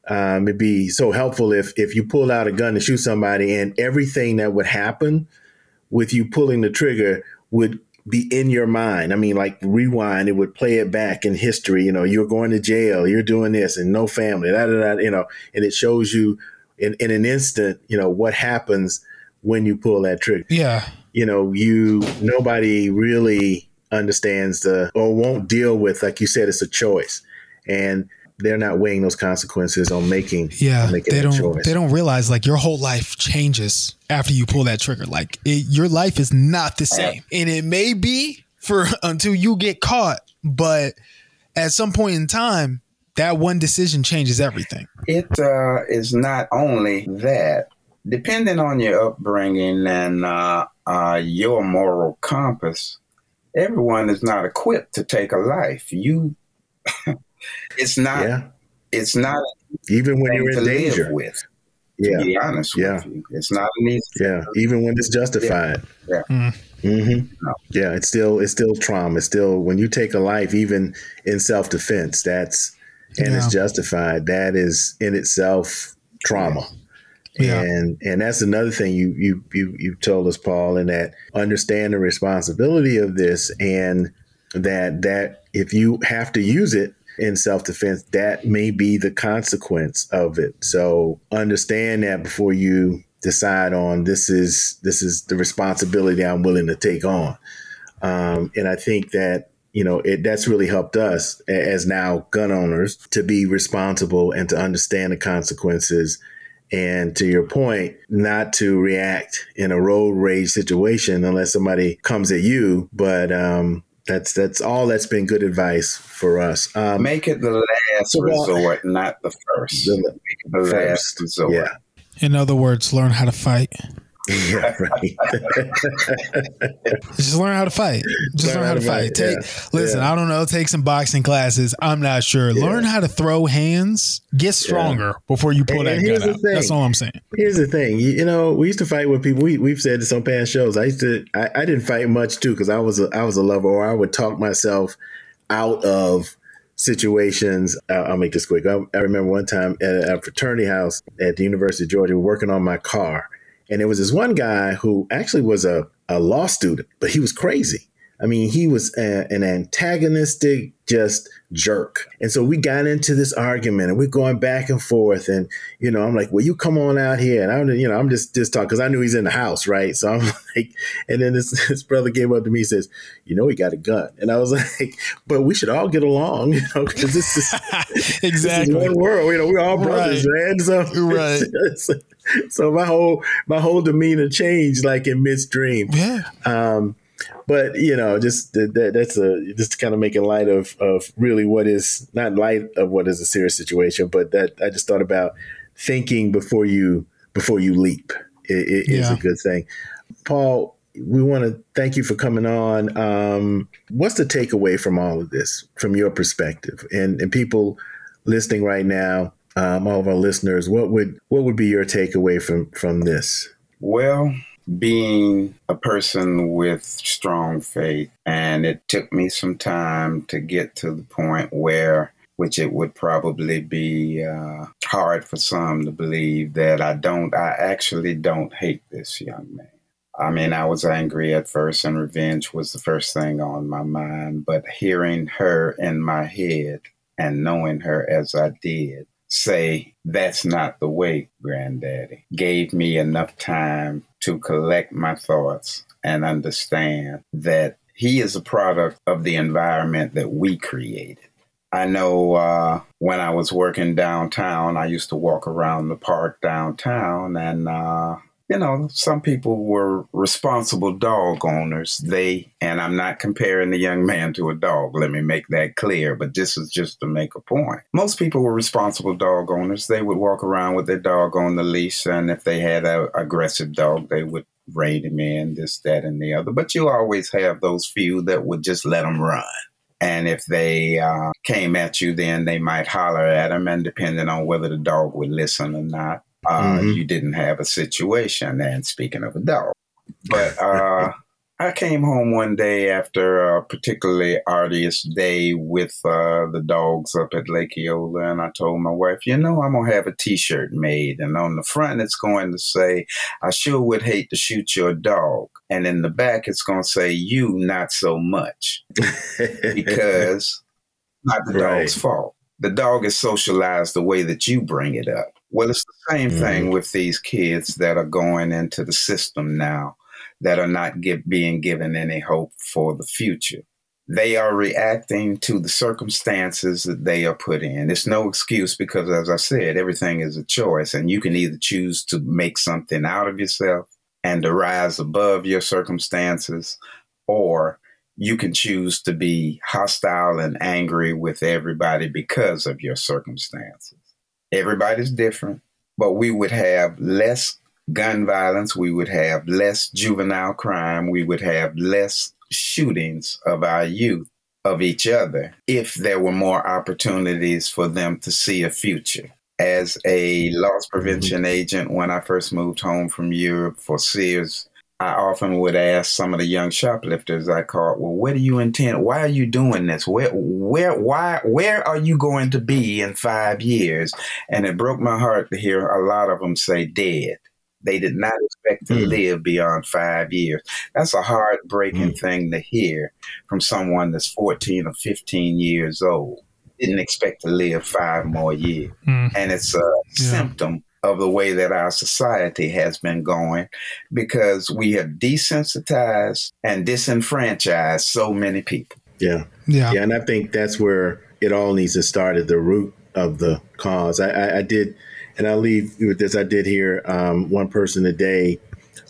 Um, it'd be so helpful if if you pulled out a gun to shoot somebody and everything that would happen with you pulling the trigger would be in your mind. I mean, like rewind, it would play it back in history. You know, you're going to jail, you're doing this, and no family, da, da, you know, and it shows you in, in an instant, you know, what happens when you pull that trigger. Yeah. You know, you, nobody really understands the, or won't deal with, like you said, it's a choice. And they're not weighing those consequences on making yeah making they don't choice. they don't realize like your whole life changes after you pull that trigger like it, your life is not the same and it may be for until you get caught but at some point in time that one decision changes everything it uh, is not only that depending on your upbringing and uh, uh, your moral compass everyone is not equipped to take a life you it's not. Yeah. It's not even when you're in danger. With yeah. to be honest yeah. with you, it's not an easy. Yeah, even when it's justified. Yeah. yeah. Mm-hmm. No. Yeah, it's still it's still trauma. It's still when you take a life, even in self defense, that's and yeah. it's justified. That is in itself trauma. Yeah. And and that's another thing you you you you told us, Paul, and that understand the responsibility of this and that that if you have to use it in self defense, that may be the consequence of it. So understand that before you decide on this is this is the responsibility I'm willing to take on. Um, and I think that you know it, that's really helped us as now gun owners to be responsible and to understand the consequences. And to your point, not to react in a road rage situation unless somebody comes at you, but um, that's that's all that's been good advice for us. Um, Make it the last so resort, not the first. The, the first, last resort. Yeah. In other words, learn how to fight. Yeah, right. Just learn how to fight. Just learn, learn how to fight. fight. Take yeah. listen, yeah. I don't know, take some boxing classes. I'm not sure. Yeah. Learn how to throw hands. Get stronger before you pull and, that and gun out. Thing. That's all I'm saying. Here's the thing. You, you, know, we used to fight with people. We we've said this on past shows. I used to I, I didn't fight much too because I was a I was a lover or I would talk myself out of situations. I'll, I'll make this quick. I, I, remember one time at a fraternity house at the University of Georgia, working on my car and there was this one guy who actually was a, a law student, but he was crazy. I mean, he was a, an antagonistic, just jerk. And so we got into this argument and we're going back and forth. And, you know, I'm like, well, you come on out here. And I'm, you know, I'm just, just talking because I knew he's in the house, right? So I'm like, and then this, this brother came up to me and says, you know, he got a gun. And I was like, but we should all get along, you know, because this is exactly this is one world. You know, we're all brothers, right. man. So, right. so my whole, my whole demeanor changed like in midstream. Yeah. Um, but you know, just that, that's a just to kind of making light of of really what is not light of what is a serious situation, but that I just thought about thinking before you before you leap it, it yeah. is a good thing. Paul, we want to thank you for coming on. Um, what's the takeaway from all of this, from your perspective, and and people listening right now, um, all of our listeners, what would what would be your takeaway from from this? Well, being a person with strong faith, and it took me some time to get to the point where, which it would probably be uh, hard for some to believe that I don't, I actually don't hate this young man. I mean, I was angry at first, and revenge was the first thing on my mind. But hearing her in my head and knowing her as I did, say, that's not the way, granddaddy, gave me enough time to collect my thoughts and understand that he is a product of the environment that we created. I know uh, when I was working downtown, I used to walk around the park downtown, and uh, you know, some people were responsible dog owners. They, and I'm not comparing the young man to a dog, let me make that clear, but this is just to make a point. Most people were responsible dog owners. They would walk around with their dog on the leash, and if they had an aggressive dog, they would rein him in, this, that, and the other. But you always have those few that would just let them run. And if they uh, came at you, then they might holler at them, and depending on whether the dog would listen or not, uh, mm-hmm. you didn't have a situation. And speaking of a dog, but uh, I came home one day after a particularly arduous day with uh, the dogs up at Lake Eola, and I told my wife, you know, I'm going to have a t shirt made. And on the front, it's going to say, I sure would hate to shoot your dog. And in the back, it's going to say, you not so much. because not the right. dog's fault. The dog is socialized the way that you bring it up. Well, it's the same mm-hmm. thing with these kids that are going into the system now that are not get, being given any hope for the future. They are reacting to the circumstances that they are put in. It's no excuse because, as I said, everything is a choice, and you can either choose to make something out of yourself and to rise above your circumstances, or you can choose to be hostile and angry with everybody because of your circumstances. Everybody's different, but we would have less gun violence, we would have less juvenile crime, we would have less shootings of our youth of each other if there were more opportunities for them to see a future. As a loss prevention mm-hmm. agent, when I first moved home from Europe for Sears, I often would ask some of the young shoplifters I caught, "Well, what do you intend? Why are you doing this? Where, where, why, where are you going to be in five years?" And it broke my heart to hear a lot of them say, "Dead." They did not expect to mm. live beyond five years. That's a heartbreaking mm. thing to hear from someone that's 14 or 15 years old. Didn't expect to live five more years. Mm. And it's a yeah. symptom of the way that our society has been going because we have desensitized and disenfranchised so many people. Yeah. Yeah. Yeah. And I think that's where it all needs to start at the root of the cause. I, I, I did and I'll leave with this. I did hear um, one person a day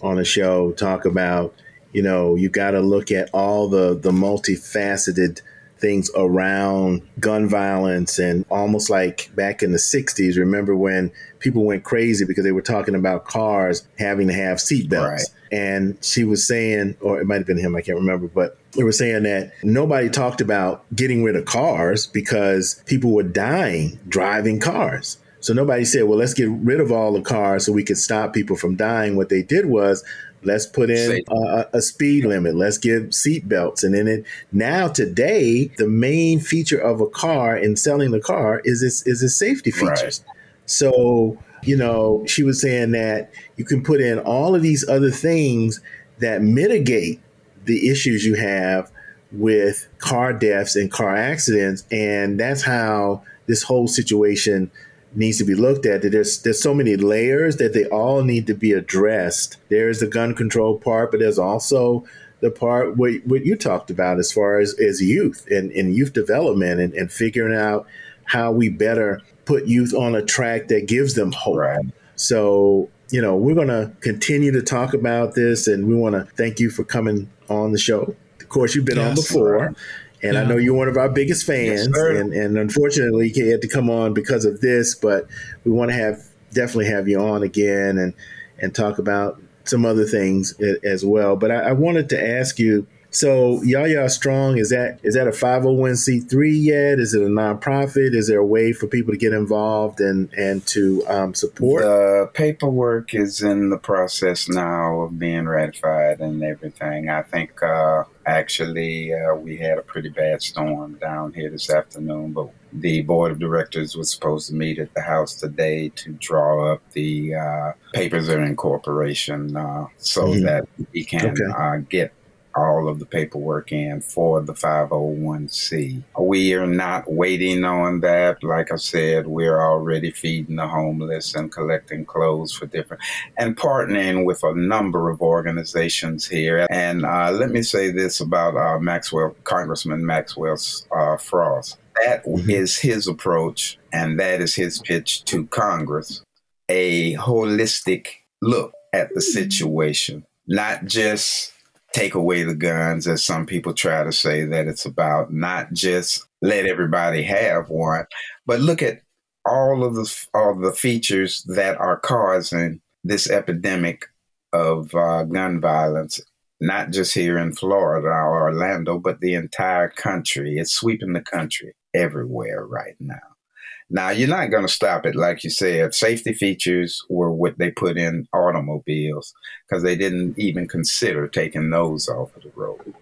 on the show talk about, you know, you got to look at all the the multifaceted things around gun violence and almost like back in the 60s remember when people went crazy because they were talking about cars having to have seatbelts right. and she was saying or it might have been him i can't remember but they were saying that nobody talked about getting rid of cars because people were dying driving cars so nobody said, well, let's get rid of all the cars so we could stop people from dying. What they did was, let's put in a, a, speed limit. Let's give seat belts. And then it now today, the main feature of a car in selling the car is its is its safety features. Right. So you know, she was saying that you can put in all of these other things that mitigate the issues you have with car deaths and car accidents, and that's how this whole situation needs to be looked at. That there's there's so many layers that they all need to be addressed. There's the gun control part, but there's also the part what, what you talked about as far as, as youth and, and youth development and, and figuring out how we better put youth on a track that gives them hope. Right. So, you know, we're going to continue to talk about this and we want to thank you for coming on the show. Of course, you've been yes, on before. Right. And yeah. I know you're one of our biggest fans, yes, and, and unfortunately, you had to come on because of this. But we want to have definitely have you on again and and talk about some other things as well. But I, I wanted to ask you. So Yaya Strong is that is that a 501c3 yet? Is it a nonprofit? Is there a way for people to get involved and and to um, support? The paperwork is in the process now of being ratified and everything. I think uh, Actually, uh, we had a pretty bad storm down here this afternoon, but the board of directors was supposed to meet at the house today to draw up the uh, papers of incorporation uh, so mm-hmm. that we can okay. Uh, get all of the paperwork in for the 501c. We are not waiting on that. Like I said, we're already feeding the homeless and collecting clothes for different and partnering with a number of organizations here. And uh, let me say this about uh, Maxwell, Congressman Maxwell uh, Frost. That mm-hmm. is his approach, and that is his pitch to Congress a holistic look at the situation, not just take away the guns, as some people try to say that it's about not just let everybody have one, but look at all of the all the features that are causing this epidemic of uh, gun violence, not just here in Florida or Orlando, but the entire country. It's sweeping the country everywhere right now. Now, you're not going to stop it. Like you said, safety features were what they put in automobiles because they didn't even consider taking those off of the road.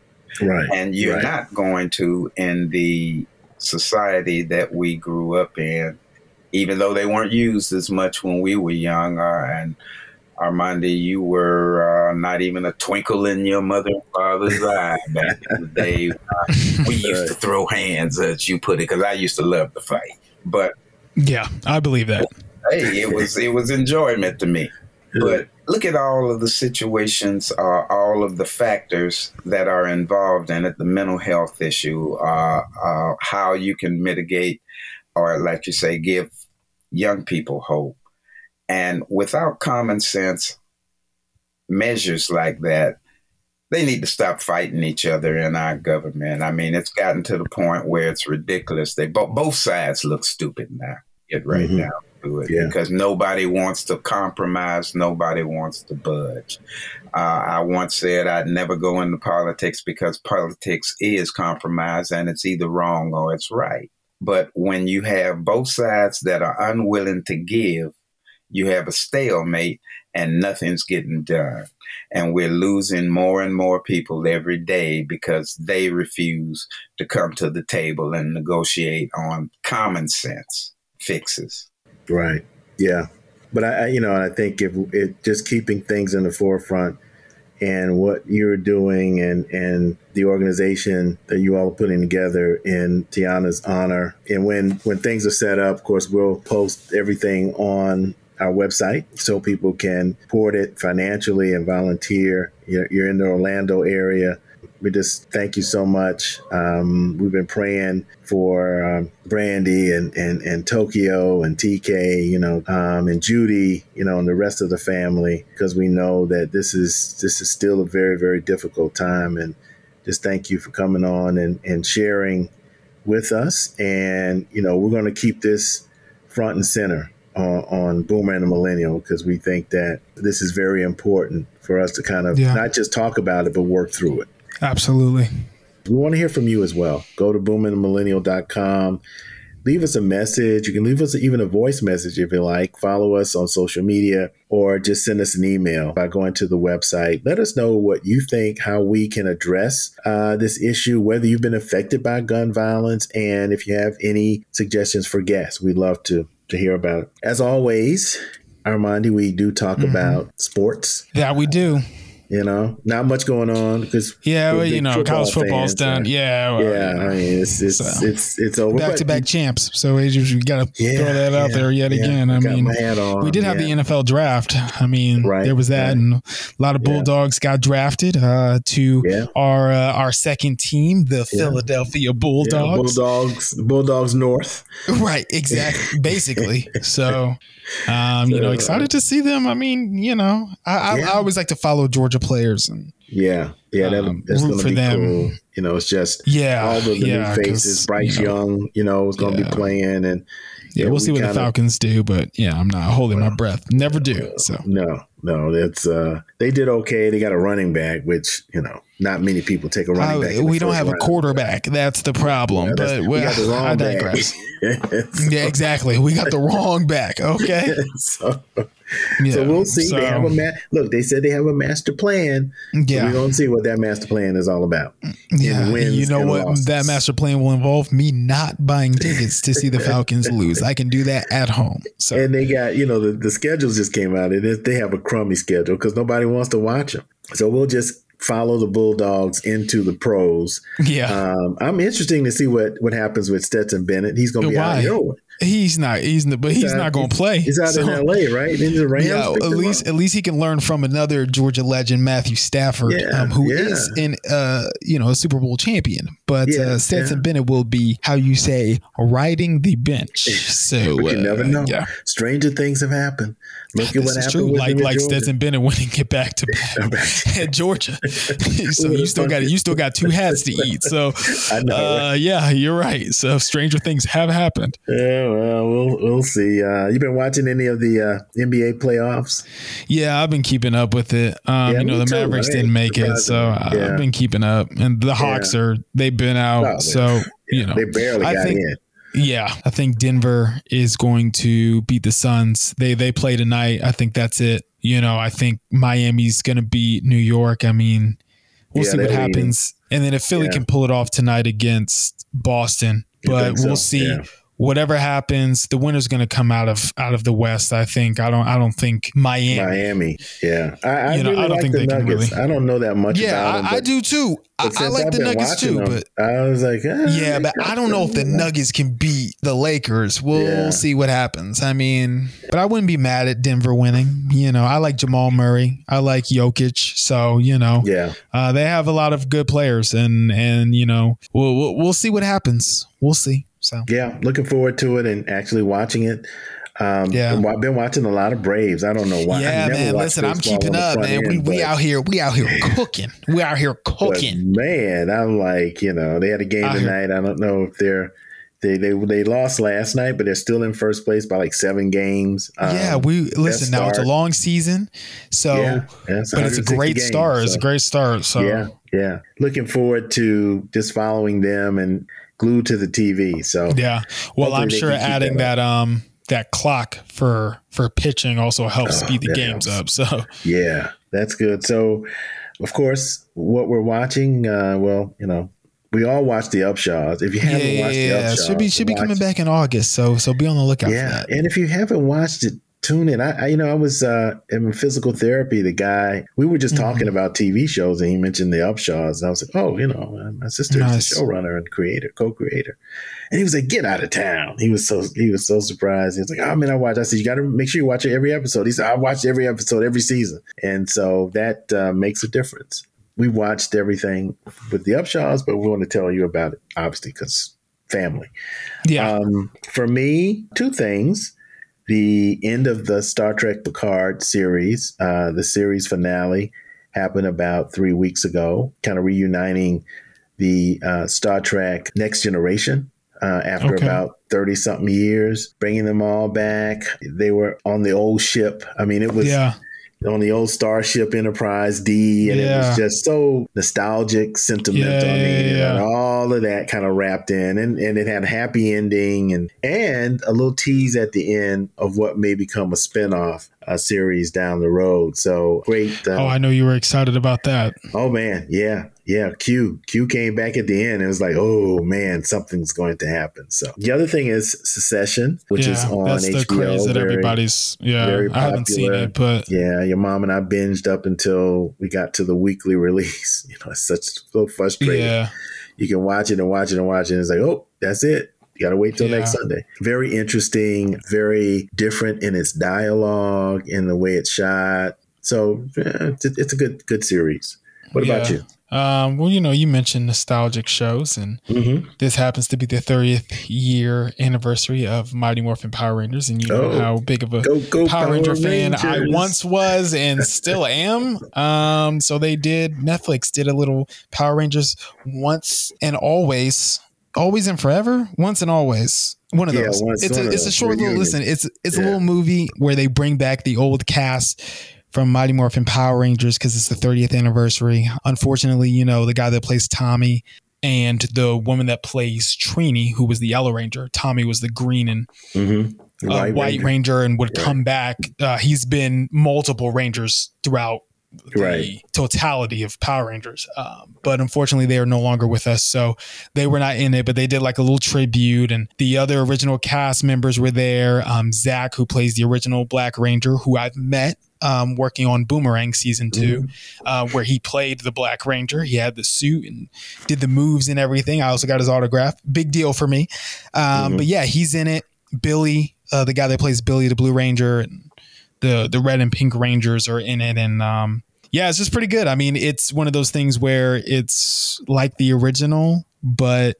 Right. And you're right. not going to, in the society that we grew up in, even though they weren't used as much when we were young, uh, and Armondi, you were uh, not even a twinkle in your mother and father's eye back in the day. We used to throw hands, as you put it, because I used to love to fight. But yeah, I believe that. Hey, it was it was enjoyment to me. But look at all of the situations, uh, all of the factors that are involved in it. The mental health issue, uh, uh, how you can mitigate, or like you say, give young people hope. And without common sense measures like that, they need to stop fighting each other in our government. I mean, it's gotten to the point where it's ridiculous. They both both sides look stupid now. Get right mm-hmm. down to it yeah. because nobody wants to compromise. Nobody wants to budge. Uh, I once said I'd never go into politics because politics is compromise and it's either wrong or it's right. But when you have both sides that are unwilling to give, you have a stalemate and nothing's getting done. And we're losing more and more people every day because they refuse to come to the table and negotiate on common sense fixes. Right. Yeah. But I, you know, I think if it just keeping things in the forefront and what you're doing and and the organization that you all are putting together in T'Yonna's honor. And when when things are set up, of course, we'll post everything on our website so people can support it financially and volunteer. You're, you're in the Orlando area. We just thank you so much. Um, we've been praying for um, Brandy and, and, and Tokyo and TK, you know, um, and Judy, you know, and the rest of the family, because we know that this is this is still a very very difficult time. And just thank you for coming on and, and sharing with us. And you know, we're going to keep this front and center on, on Boomer and the Millennial because we think that this is very important for us to kind of yeah. not just talk about it, but work through it. Absolutely. We want to hear from you as well. Go to boomerandmillennial.com. Leave us a message. You can leave us even a voice message if you like. Follow us on social media or just send us an email by going to the website. Let us know what you think, how we can address uh, this issue, whether you've been affected by gun violence, and if you have any suggestions for guests. We'd love to to hear about. As always, Armondi, we do talk mm-hmm. about sports. Yeah, we do. You know, not much going on because yeah, well, you know, football college football's done. yeah, well, yeah. I mean, it's it's so, it's it's over. Back to back champs. So we got to yeah, throw that out yeah, there yet yeah, again. I, mean, we did have the NFL draft. I mean, right, there was that, right. and a lot of Bulldogs got drafted uh, to our uh, our second team, the Philadelphia Bulldogs. Bulldogs, Bulldogs North. Right, exactly. Basically, so um, you know, excited to see them. I mean, you know, I, I, I always like to follow Georgia players and yeah, yeah, that, um, that's going to be them. cool. You know, it's just yeah, all the, the yeah, new faces. Bryce you know, Young, you know, is going to yeah. be playing, and yeah, we'll we see what kinda, the Falcons do. But yeah, I'm not holding well, my breath. Never do. So no, no, that's uh, they did okay. They got a running back, which you know, not many people take a running back. we don't have a quarterback. That's the problem. Yeah, but well, I digress. yeah, exactly. We got the wrong back. Okay. so, yeah, so we'll see. So, they have a ma- look. They said they have a master plan. Yeah, we're gonna see what that master plan is all about. Yeah, you know what losses. that master plan will involve? Me not buying tickets to see the Falcons lose. I can do that at home. So and they got you know the, the schedules just came out. and they have a crummy schedule because nobody wants to watch them. So we'll just follow the Bulldogs into the pros. Yeah, um, I'm interesting to see what what happens with Stetson Bennett. He's going to be Why? out here. He's not. He's but he's, he's not going to play. He's out so, in L.A. Right? the Rams yeah, at least at least he can learn from another Georgia legend, Matthew Stafford, yeah, um, who yeah. is in uh you know a Super Bowl champion. But yeah, uh, Stetson Bennett will be how you say riding the bench. So you never uh, know. Yeah. Stranger things have happened. Look at what happened. True. Like like Stetson Bennett winning it back to back at Georgia. so you still got you still got two hats to eat. So know, uh, yeah, you're right. So stranger things have happened. Yeah, well, we'll we'll see. Uh, you been watching any of the uh, NBA playoffs? Yeah, I've been keeping up with it. Um, yeah, you know, the too, Mavericks right? didn't make it, so yeah. I've been keeping up. And the Hawks yeah. are they've been out, no, so you know they barely I got think, in. Yeah, I think Denver is going to beat the Suns. They they play tonight. I think that's it. You know, I think Miami's going to beat New York. I mean, we'll Yeah, see what happens. And then if Philly Yeah. can pull it off tonight against Boston, but so? we'll see. Yeah. Whatever happens, the winner's going to come out of out of the West. I think. I don't. I don't think Miami. Miami. Yeah. I, I You know, really I don't like think the they can really- I don't know that much about Yeah, them. I, I do too. I, I like I've the Nuggets too, them, but I was like, eh, yeah, but I don't know if the Nuggets can beat the Lakers. We'll Yeah. see what happens. I mean, but I wouldn't be mad at Denver winning. You know, I like Jamal Murray. I like Jokic. So you know, Yeah. uh, they have a lot of good players, and and you know, we'll we'll, we'll see what happens. We'll see. So Yeah. Looking forward to it and actually watching it. Um, Yeah. I've been watching a lot of Braves. I don't know why. I yeah, man. Listen, I'm keeping up, man. We end, we but- out here. We out here cooking. We out here cooking. man, I'm like, you know, they had a game Out here. tonight. I don't know if they're they they they lost last night, but they're still in first place by like seven games. Um, yeah, we listen. Now it's a long season, so yeah, but it's a great games, start. It's a great start. So Yeah, yeah. Looking forward to just following them and glued to the TV. So Yeah. Well, I'm sure adding that that um that clock for for pitching also helps Oh, speed the games helps. up. So yeah, that's good. So, of course, what we're watching, uh, well, you know, we all watch the Upshaws. If you haven't yeah, watched the yeah. Upshaws, should be should be coming back in August. So so be on the lookout Yeah, for that. and if you haven't watched it, tune in. I, I you know, I was uh, in physical therapy. The guy we were just Mm-hmm. talking about TV shows, and he mentioned the Upshaws, and I was like, oh, you know, uh, my sister Nice. is a showrunner and creator, co-creator, and he was like, get out of town. He was so he was so surprised. He was like, oh man, I watch. I said, you got to make sure you watch every episode. He said, I watched every episode every season, and so that uh, makes a difference. We watched everything with the Upshaws, but we want to tell you about it, obviously, because family. Yeah. Um, for me, two things. The end of the Star Trek Picard series, uh, the series finale, happened about three weeks ago, kind of reuniting the uh, Star Trek Next Generation uh, after Okay. about 30 something years, bringing them all back. They were on the old ship. I mean, it was yeah. On the old Starship Enterprise D, and it was just so nostalgic, sentimental. I mean, yeah, yeah. and all of that kind of wrapped in, and, and it had a happy ending, and and a little tease at the end of what may become a spinoff uh, series down the road. So great. Uh, Oh, I know you were excited about that. Oh man, yeah, yeah. Q Q came back at the end. It was like, oh man, something's going to happen. So the other thing is Succession, which is on that's HBO. the craze that everybody's. Yeah, very I haven't seen it, but yeah, your mom and I binged up until we got to the weekly release. You know, it's such so frustrating. yeah, You can watch it and watch it and watch it. And it's like, oh, that's it. You got to wait till Yeah. next Sunday. Very interesting, very different in its dialogue, in the way it's shot. So eh, it's, it's a good good series. What about you? Um, well, you know, you mentioned nostalgic shows, and Mm-hmm. this happens to be the 30th year anniversary of Mighty Morphin Power Rangers, and you know Oh. how big of a Go go Power Ranger fan I once was and still am. Um, so they did Netflix did a little Power Rangers once and always, always and forever, once and always. One of Yeah, those. it's one a of it's a short little listen. It's it's a little movie where they bring back the old cast from Mighty Morphin Power Rangers because it's the 30th anniversary. Unfortunately, you know the guy that plays Tommy. And the woman that plays Trini, who was the Yellow Ranger, Tommy was the green and Mhm. uh, White, Ranger. and would Right. come back. Uh, he's been multiple Rangers throughout the Right. totality of Power Rangers. Um, but unfortunately, they are no longer with us. So they were not in it, but they did like a little tribute. And the other original cast members were there. Um, Zach, who plays the original Black Ranger, who I've met. Um, working on Boomerang season 2 uh, where he played the Black Ranger. He had the suit and did the moves and everything. I also got his autograph. Big deal for me. Um, Mhm. But yeah, he's in it. Billy, uh, the guy that plays Billy the Blue Ranger, and the the red and pink Rangers are in it, and um, yeah, it's just pretty good. I mean, it's one of those things where it's like the original, but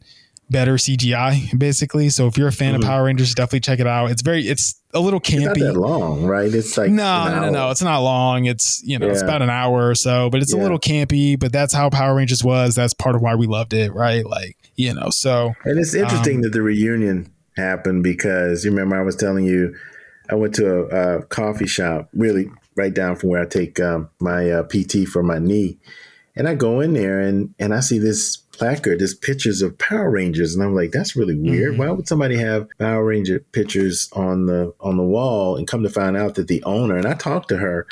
better CGI, basically. So if you're a fan Mhm. of Power Rangers, definitely check it out. It's very, it's a little campy. It's not that long, right? It's like No, no, no, no. It's not long. It's you know, it's about an hour or so, but it's a little campy. But that's how Power Rangers was. That's part of why we loved it, right? Like you know, so And it's interesting Um, that the reunion happened because you remember I was telling you I went to a, a coffee shop, really right down from where I take um, my uh, PT for my knee, and I go in there and and I see this placard, there's pictures of Power Rangers, and I'm like, that's really weird. Mhm. Why would somebody have Power Ranger pictures on the on the wall? And come to find out that the owner, and I talked to her,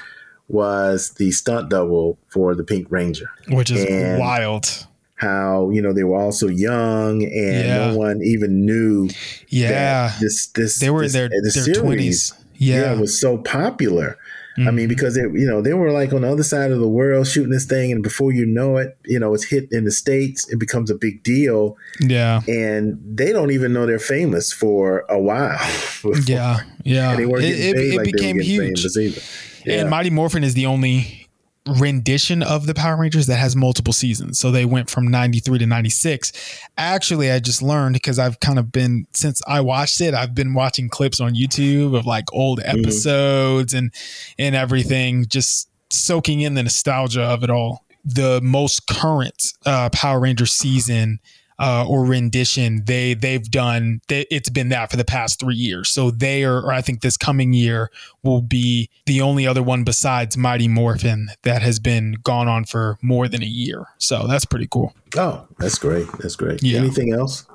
was the stunt double for the Pink Ranger. which is And- wild. How you know they were all so young, and Yeah. no one even knew Yeah, this this they were this, their the their twenties. yeah. Yeah, was so popular. I Mhm. mean, because they, you know, they were like on the other side of the world shooting this thing, and before you know it, you know, it's hit in the states. It becomes a big deal, yeah, and they don't even know they're famous for a while. yeah, yeah. and they weren't It, it, it like became they were getting huge. Yeah. And Mighty Morphin is the only rendition of the Power Rangers that has multiple seasons. So they went from 93 to 96. Actually, I just learned because I've kind of been since I watched it, I've been watching clips on YouTube of like old Mm-hmm. episodes and and everything just soaking in the nostalgia of it all. The most current uh, Power Ranger season uh, or rendition they they've done they, it's been that for the past three years so they are or i think this coming year will be the only other one besides mighty morphin that has been gone on for more than a year so that's pretty cool oh, that's great. That's great. Yeah. Anything else?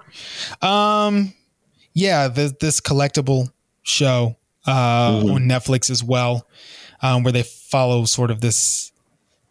um yeah the, this collectible show uh Mhm. on netflix as well um where they follow sort of this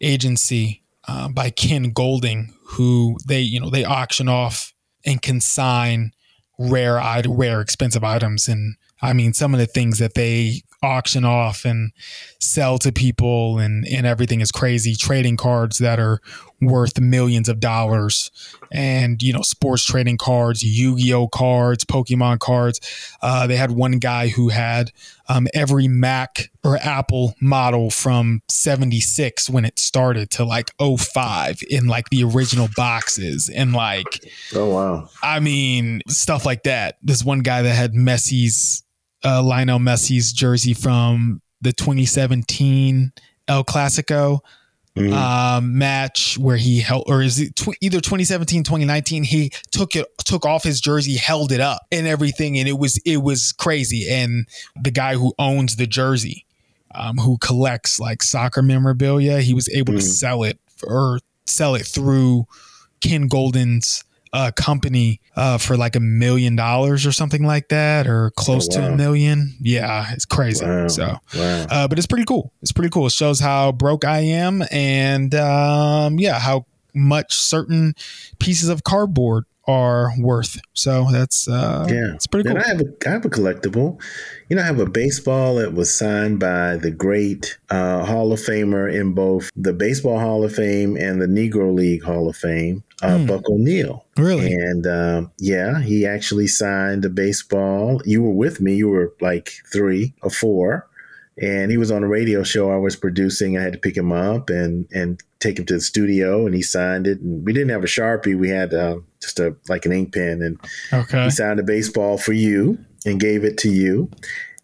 agency uh, by Ken Goldin who they you know they auction off and consign rare rare expensive items. And i mean some of the things that they auction off and sell to people and and everything is crazy. Trading cards that are worth millions of dollars and you know sports trading cards yu-gi-oh cards pokemon cards uh, they had one guy who had um, every mac or apple model from 76 when it started to like 05 in like the original boxes and like Oh wow. I mean, stuff like that. this one guy that had Messi's, uh, Lionel Messi's jersey from the 2017 El Clasico Mhm. um, match where he held, or is it tw- either 2017, 2019? He took it, took off his jersey, held it up, and everything, and it was it was crazy. And the guy who owns the jersey, um, who collects like soccer memorabilia, he was able to Mhm. sell it or sell it through Ken Goldin's uh, company uh, for like a million dollars or something like that, or close Oh, to a million. Yeah, it's crazy. Wow. So, wow. uh, but it's pretty cool. It's pretty cool. It shows how broke I am, and um, yeah, how much certain pieces of cardboard are worth. So that's uh, Yeah. it's pretty cool. And I have a I have a collectible. You know, I have a baseball that was signed by the great uh, Hall of Famer in both the Baseball Hall of Fame and the Negro League Hall of Fame, uh, Hmm. Buck O'Neil. really? And um, yeah, he actually signed a baseball. You were with me. You were like three or four. And he was on a radio show I was producing. I had to pick him up and and take him to the studio, and he signed it. And we didn't have a sharpie; we had uh, just a like an ink pen, and Okay. he signed a baseball for you and gave it to you.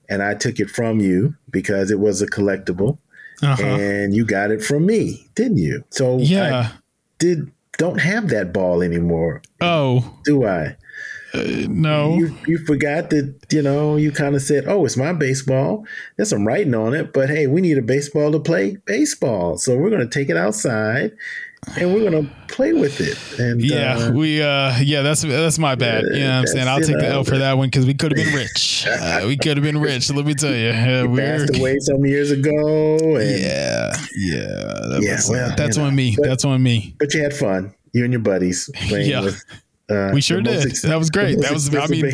And I took it from you because it was a collectible, Uh-huh. and you got it from me, didn't you? So I Yeah. did don't have that ball anymore, Oh do I? Uh, no. You you forgot that you know you kind of said, "Oh, it's my baseball. There's some writing on it, but hey, we need a baseball to play baseball, so we're going to take it outside and we're going to play with it." And yeah, uh, we uh yeah, that's that's my bad. You know I'm saying? I'll take you the L for that one because we could have been rich. Uh, we could have been rich. Let me tell you. Uh, we're passed away some years ago, Yeah, yeah. That Yeah, was, well, that's know, on me. but- that's on me. but you had fun, you and your buddies playing Yeah. with. Uh, We sure did. ex- That was great. That was- I mean,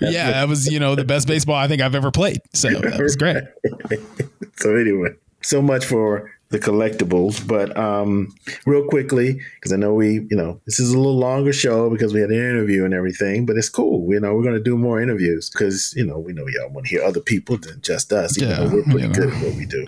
Yeah, that was you know the best baseball I think I've ever played. So that was great. so anyway, so much for the collectibles. But um, real quickly, because I know we, you know, this is a little longer show because we had an interview and everything, but it's cool. You know, we're going to do more interviews because you know we know y'all want to hear other people than just us. Even Yeah, though we're pretty good at what we do.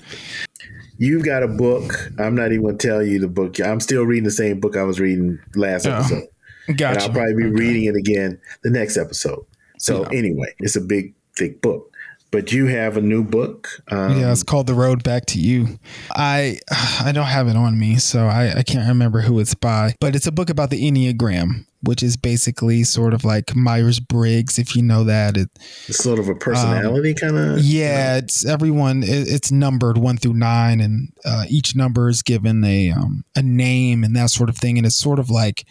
You've got a book. I'm not even going to tell you the book. I'm still reading the same book I was reading last Oh, episode and Gotcha. I'll probably be Okay. reading it again the next episode. So Yeah. anyway, it's a big, thick book. But you have a new book. Um, yeah, it's called The Road Back to You. I I don't have it on me, so I, I can't remember who it's by. But it's a book about the Enneagram, which is basically sort of like Myers Briggs, if you know that. It, it's sort of a personality kind of. Um, yeah, it's everyone. It, it's numbered one through nine, and uh, each number is given a um, a name and that sort of thing. And it's sort of like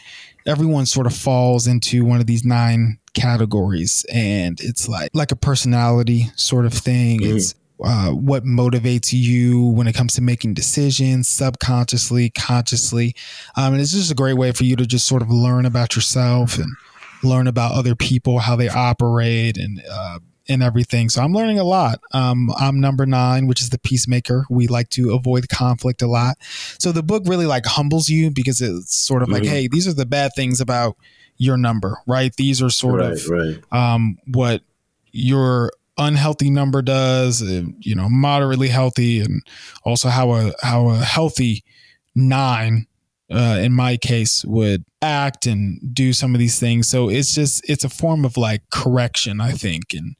everyone sort of falls into one of these nine categories and it's like like a personality sort of thing mm-hmm. it's uh, what motivates you when it comes to making decisions subconsciously consciously um, and it's just a great way for you to just sort of learn about yourself and learn about other people how they operate and uh, and everything. So i'm learning a lot. Um, i'm number nine which is the peacemaker. We like to avoid conflict a lot. So the book really like humbles you because it's sort of mm-hmm. like hey these are the bad things about your number right? These are sort right, of right. Um, what your unhealthy number does, you know, moderately healthy, and also how a how a healthy nine, uh, in my case, would act and do some of these things. So it's just it's a form of like correction, I think, and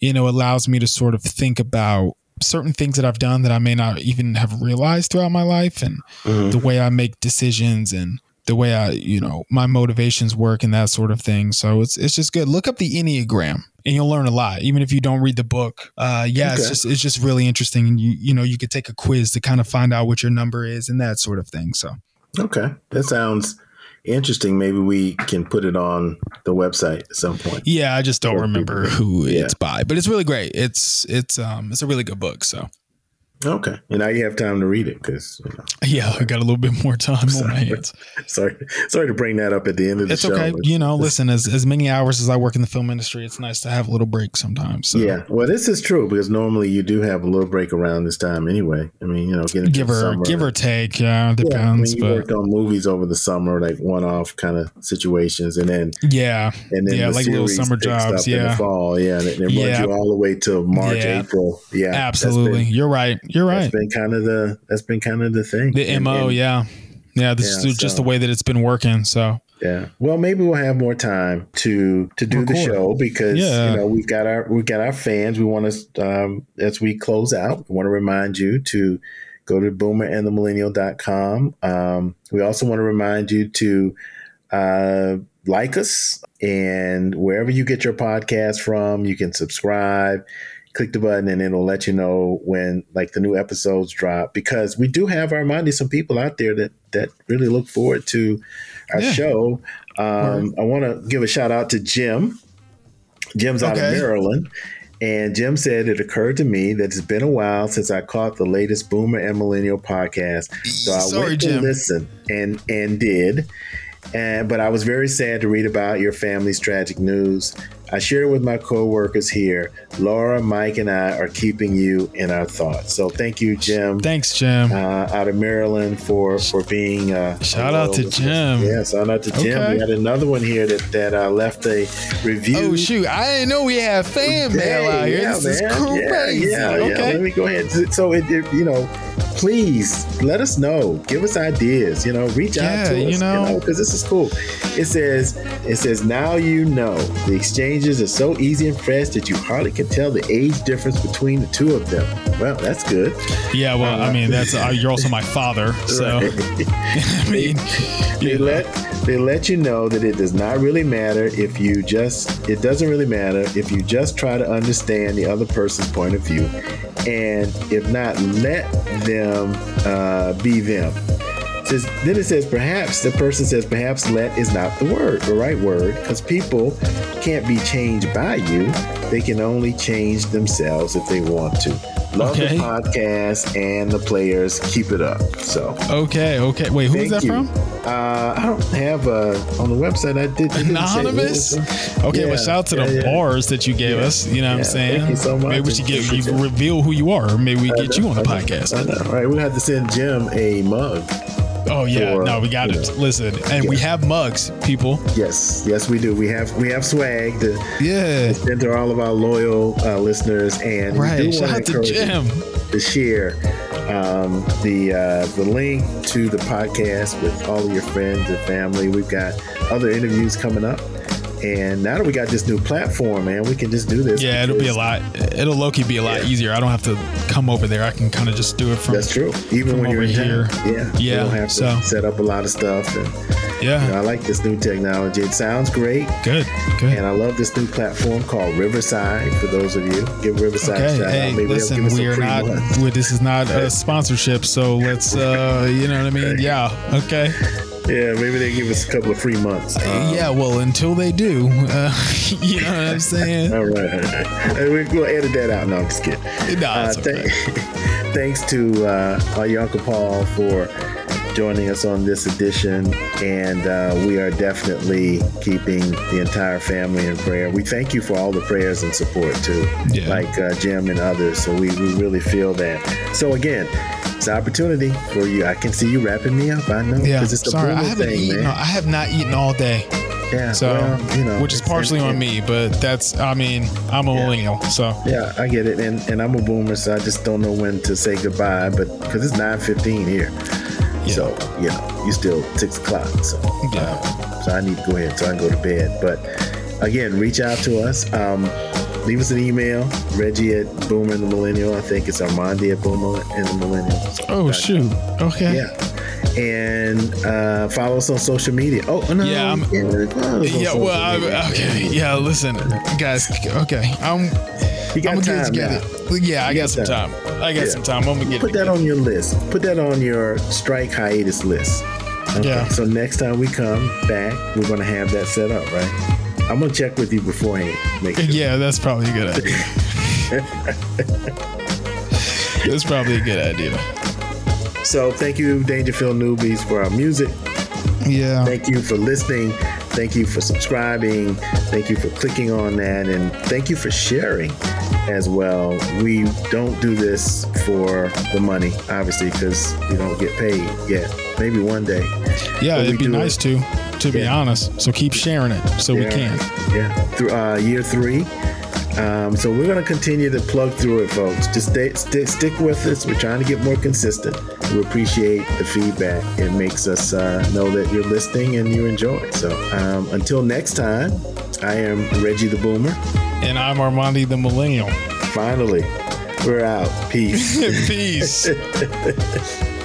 you know, allows me to sort of think about certain things that I've done that I may not even have realized throughout my life, and mm-hmm. the way I make decisions and the way I, you know, my motivations work and that sort of thing. So it's it's just good. Look up the Enneagram and you'll learn a lot, even if you don't read the book. Uh, yeah, okay. it's just it's just really interesting, and you you know you could take a quiz to kind of find out what your number is and that sort of thing. So okay, that sounds interesting. Maybe we can put it on the website at some point. Yeah, I just don't remember who yeah. it's by, but it's really great. It's it's um it's a really good book. So Okay, and now you have time to read it because you know, yeah, I got a little bit more time on my hands. Sorry, sorry to bring that up at the end of the show. it's show. okay. You know, listen, as as many hours as I work in the film industry, it's nice to have a little break sometimes. So. Yeah, well, this is true because normally you do have a little break around this time anyway. I mean, you know, give or give or take, yeah, depends. Yeah, I mean, you but... worked on movies over the summer, like one off kind of situations, and then yeah, and then yeah, the like little summer jobs, yeah, in the fall, yeah, and it, it yeah. runs you all the way to March, yeah. April, yeah, absolutely. Been, You're right. You're right. That's been kind of the that's been kind of the thing. The and, mo, and, yeah, yeah. This yeah, is just so, the way that it's been working. So yeah. Well, maybe we'll have more time to to do Record. the show because yeah. you know we've got our we've got our fans. We want to um, as we close out. We want to remind you to go to boomerandthemillennial.com. Um, we also want to remind you to uh, like us and wherever you get your podcast from, you can subscribe click the button and it'll let you know when like the new episodes drop because we do have our Monday some people out there that that really look forward to our yeah. show. Um, I want to give a shout out to Jim. Jim's okay. out of Maryland. And Jim said it occurred to me that it's been a while since I caught the latest Boomer and Millennial podcast. So I Sorry, went to Jim. listen and and did. And but I was very sad to read about your family's tragic news. I share it with my coworkers here. Laura, Mike, and I are keeping you in our thoughts. So thank you, Jim. Thanks, Jim. Uh, out of Maryland for for being. Uh, shout out to Jim. Yeah, shout out to Jim. Okay. We had another one here that that uh, left a review. Oh shoot! I didn't know we have fan mail out here. Yeah, this man. is crazy. Yeah, yeah, okay. Yeah. Let me go ahead. So it, it you know please let us know. Give us ideas. You know, reach yeah, out to us. You know, because you know, this is cool. It says it says now you know the exchanges are so easy and fresh that you hardly can tell the age difference between the two of them. Well, that's good. Yeah, well, uh, I mean, that's uh, you're also my father, so I mean, they, they let they let you know that it does not really matter if you just it doesn't really matter if you just try to understand the other person's point of view and if not, let them uh, be them. Says, then it says, perhaps the person says, perhaps let is not the word, the right word, because people can't be changed by you. They can only change themselves if they want to. Love okay. the podcast and the players. Keep it up. So okay, okay. Wait, who is that you. from? Uh, I don't have uh, on the website. I did anonymous. Okay, yeah, well, shout out to yeah, the yeah. bars that you gave us. You know what I'm saying? Thank you so much. Maybe we should get you reveal who you are. Maybe we get you on the podcast. I know, right? We have to send Jim a mug. Oh yeah, for, no, we got it. Know. Listen, and yeah. we have mugs, people. Yes, yes, we do. We have we have swag to yeah send to all of our loyal uh, listeners, and right. we do Shout out to Jim to share um, the uh, the link to the podcast with all of your friends and family. We've got other interviews coming up. And now that we got this new platform, man, we can just do this. Yeah, it'll be a lot. It'll Loki be a lot yeah. easier. I don't have to come over there. I can kind of just do it from. That's true. Even when you're here. Yeah. Yeah. You don't have to so. set up a lot of stuff. And, yeah. You know, I like this new technology. It sounds great. Good. Good. And I love this new platform called Riverside. For those of you, give Riverside okay. a shout hey, out. Maybe listen, we are not. This is not a sponsorship, so let's. uh You know what I mean? Yeah. Okay. Yeah, maybe they give us a couple of free months. Um, yeah, well, until they do, uh, you know what I'm saying? all right, all right. We're going to edit that out. No, I'm just kidding. No, Uh, thank- thanks to uh, Uncle Paul for joining us on this edition, and uh, we are definitely keeping the entire family in prayer. We thank you for all the prayers and support too, Yeah. like uh, Jim and others. So we, we really feel that. So again, it's an opportunity for you. I can see you wrapping me up. I know Yeah, it's the sorry, I haven't thing, eaten. man. I have not eaten all day, Yeah, so well, you know, which is partially on me. But that's, I mean, I'm a millennial, so Yeah, I get it, and and I'm a boomer, so I just don't know when to say goodbye. But because it's nine fifteen here, Yeah. so you know, you still six o'clock. So Yeah. um, so I need to go ahead so I can go to bed. But again, reach out to us. Um, leave us an email, Reggie at Boomer and the Millennial. I think it's Armondi at Boomer and the Millennial. Oh shoot. Okay. Yeah. And uh, follow us on social media. Oh no, Yeah, I'm- you can't really follow us on Yeah. Well. I, okay. Yeah. Listen, guys. Okay. I'm. You got I'm gonna get it time together. now. Yeah. I got got some time. time. I got Yeah. some time. I'm gonna get it. Put that together. on your list. Put that on your strike hiatus list. Okay. Yeah. So next time we come back, we're gonna have that set up, right? I'm gonna check with you beforehand. Make sure. Yeah, that's probably a good idea. that's probably a good idea. So thank you, Dangerfield Newbies, for our music. Yeah. Thank you for listening. Thank you for subscribing. Thank you for clicking on that, and thank you for sharing as well. We don't do this for the money, obviously, because we don't get paid yet. Maybe one day. Yeah, But it'd be nice it. to, to be honest. So keep sharing it so we can. Yeah, through uh, year three. Um, so we're going to continue to plug through it, folks. Just stay, stay, stick with us. We're trying to get more consistent. We appreciate the feedback. It makes us uh, know that you're listening and you enjoy it. So um, until next time, I am Reggie the Boomer. And I'm Armondi the Millennial. Finally, we're out. Peace. Peace.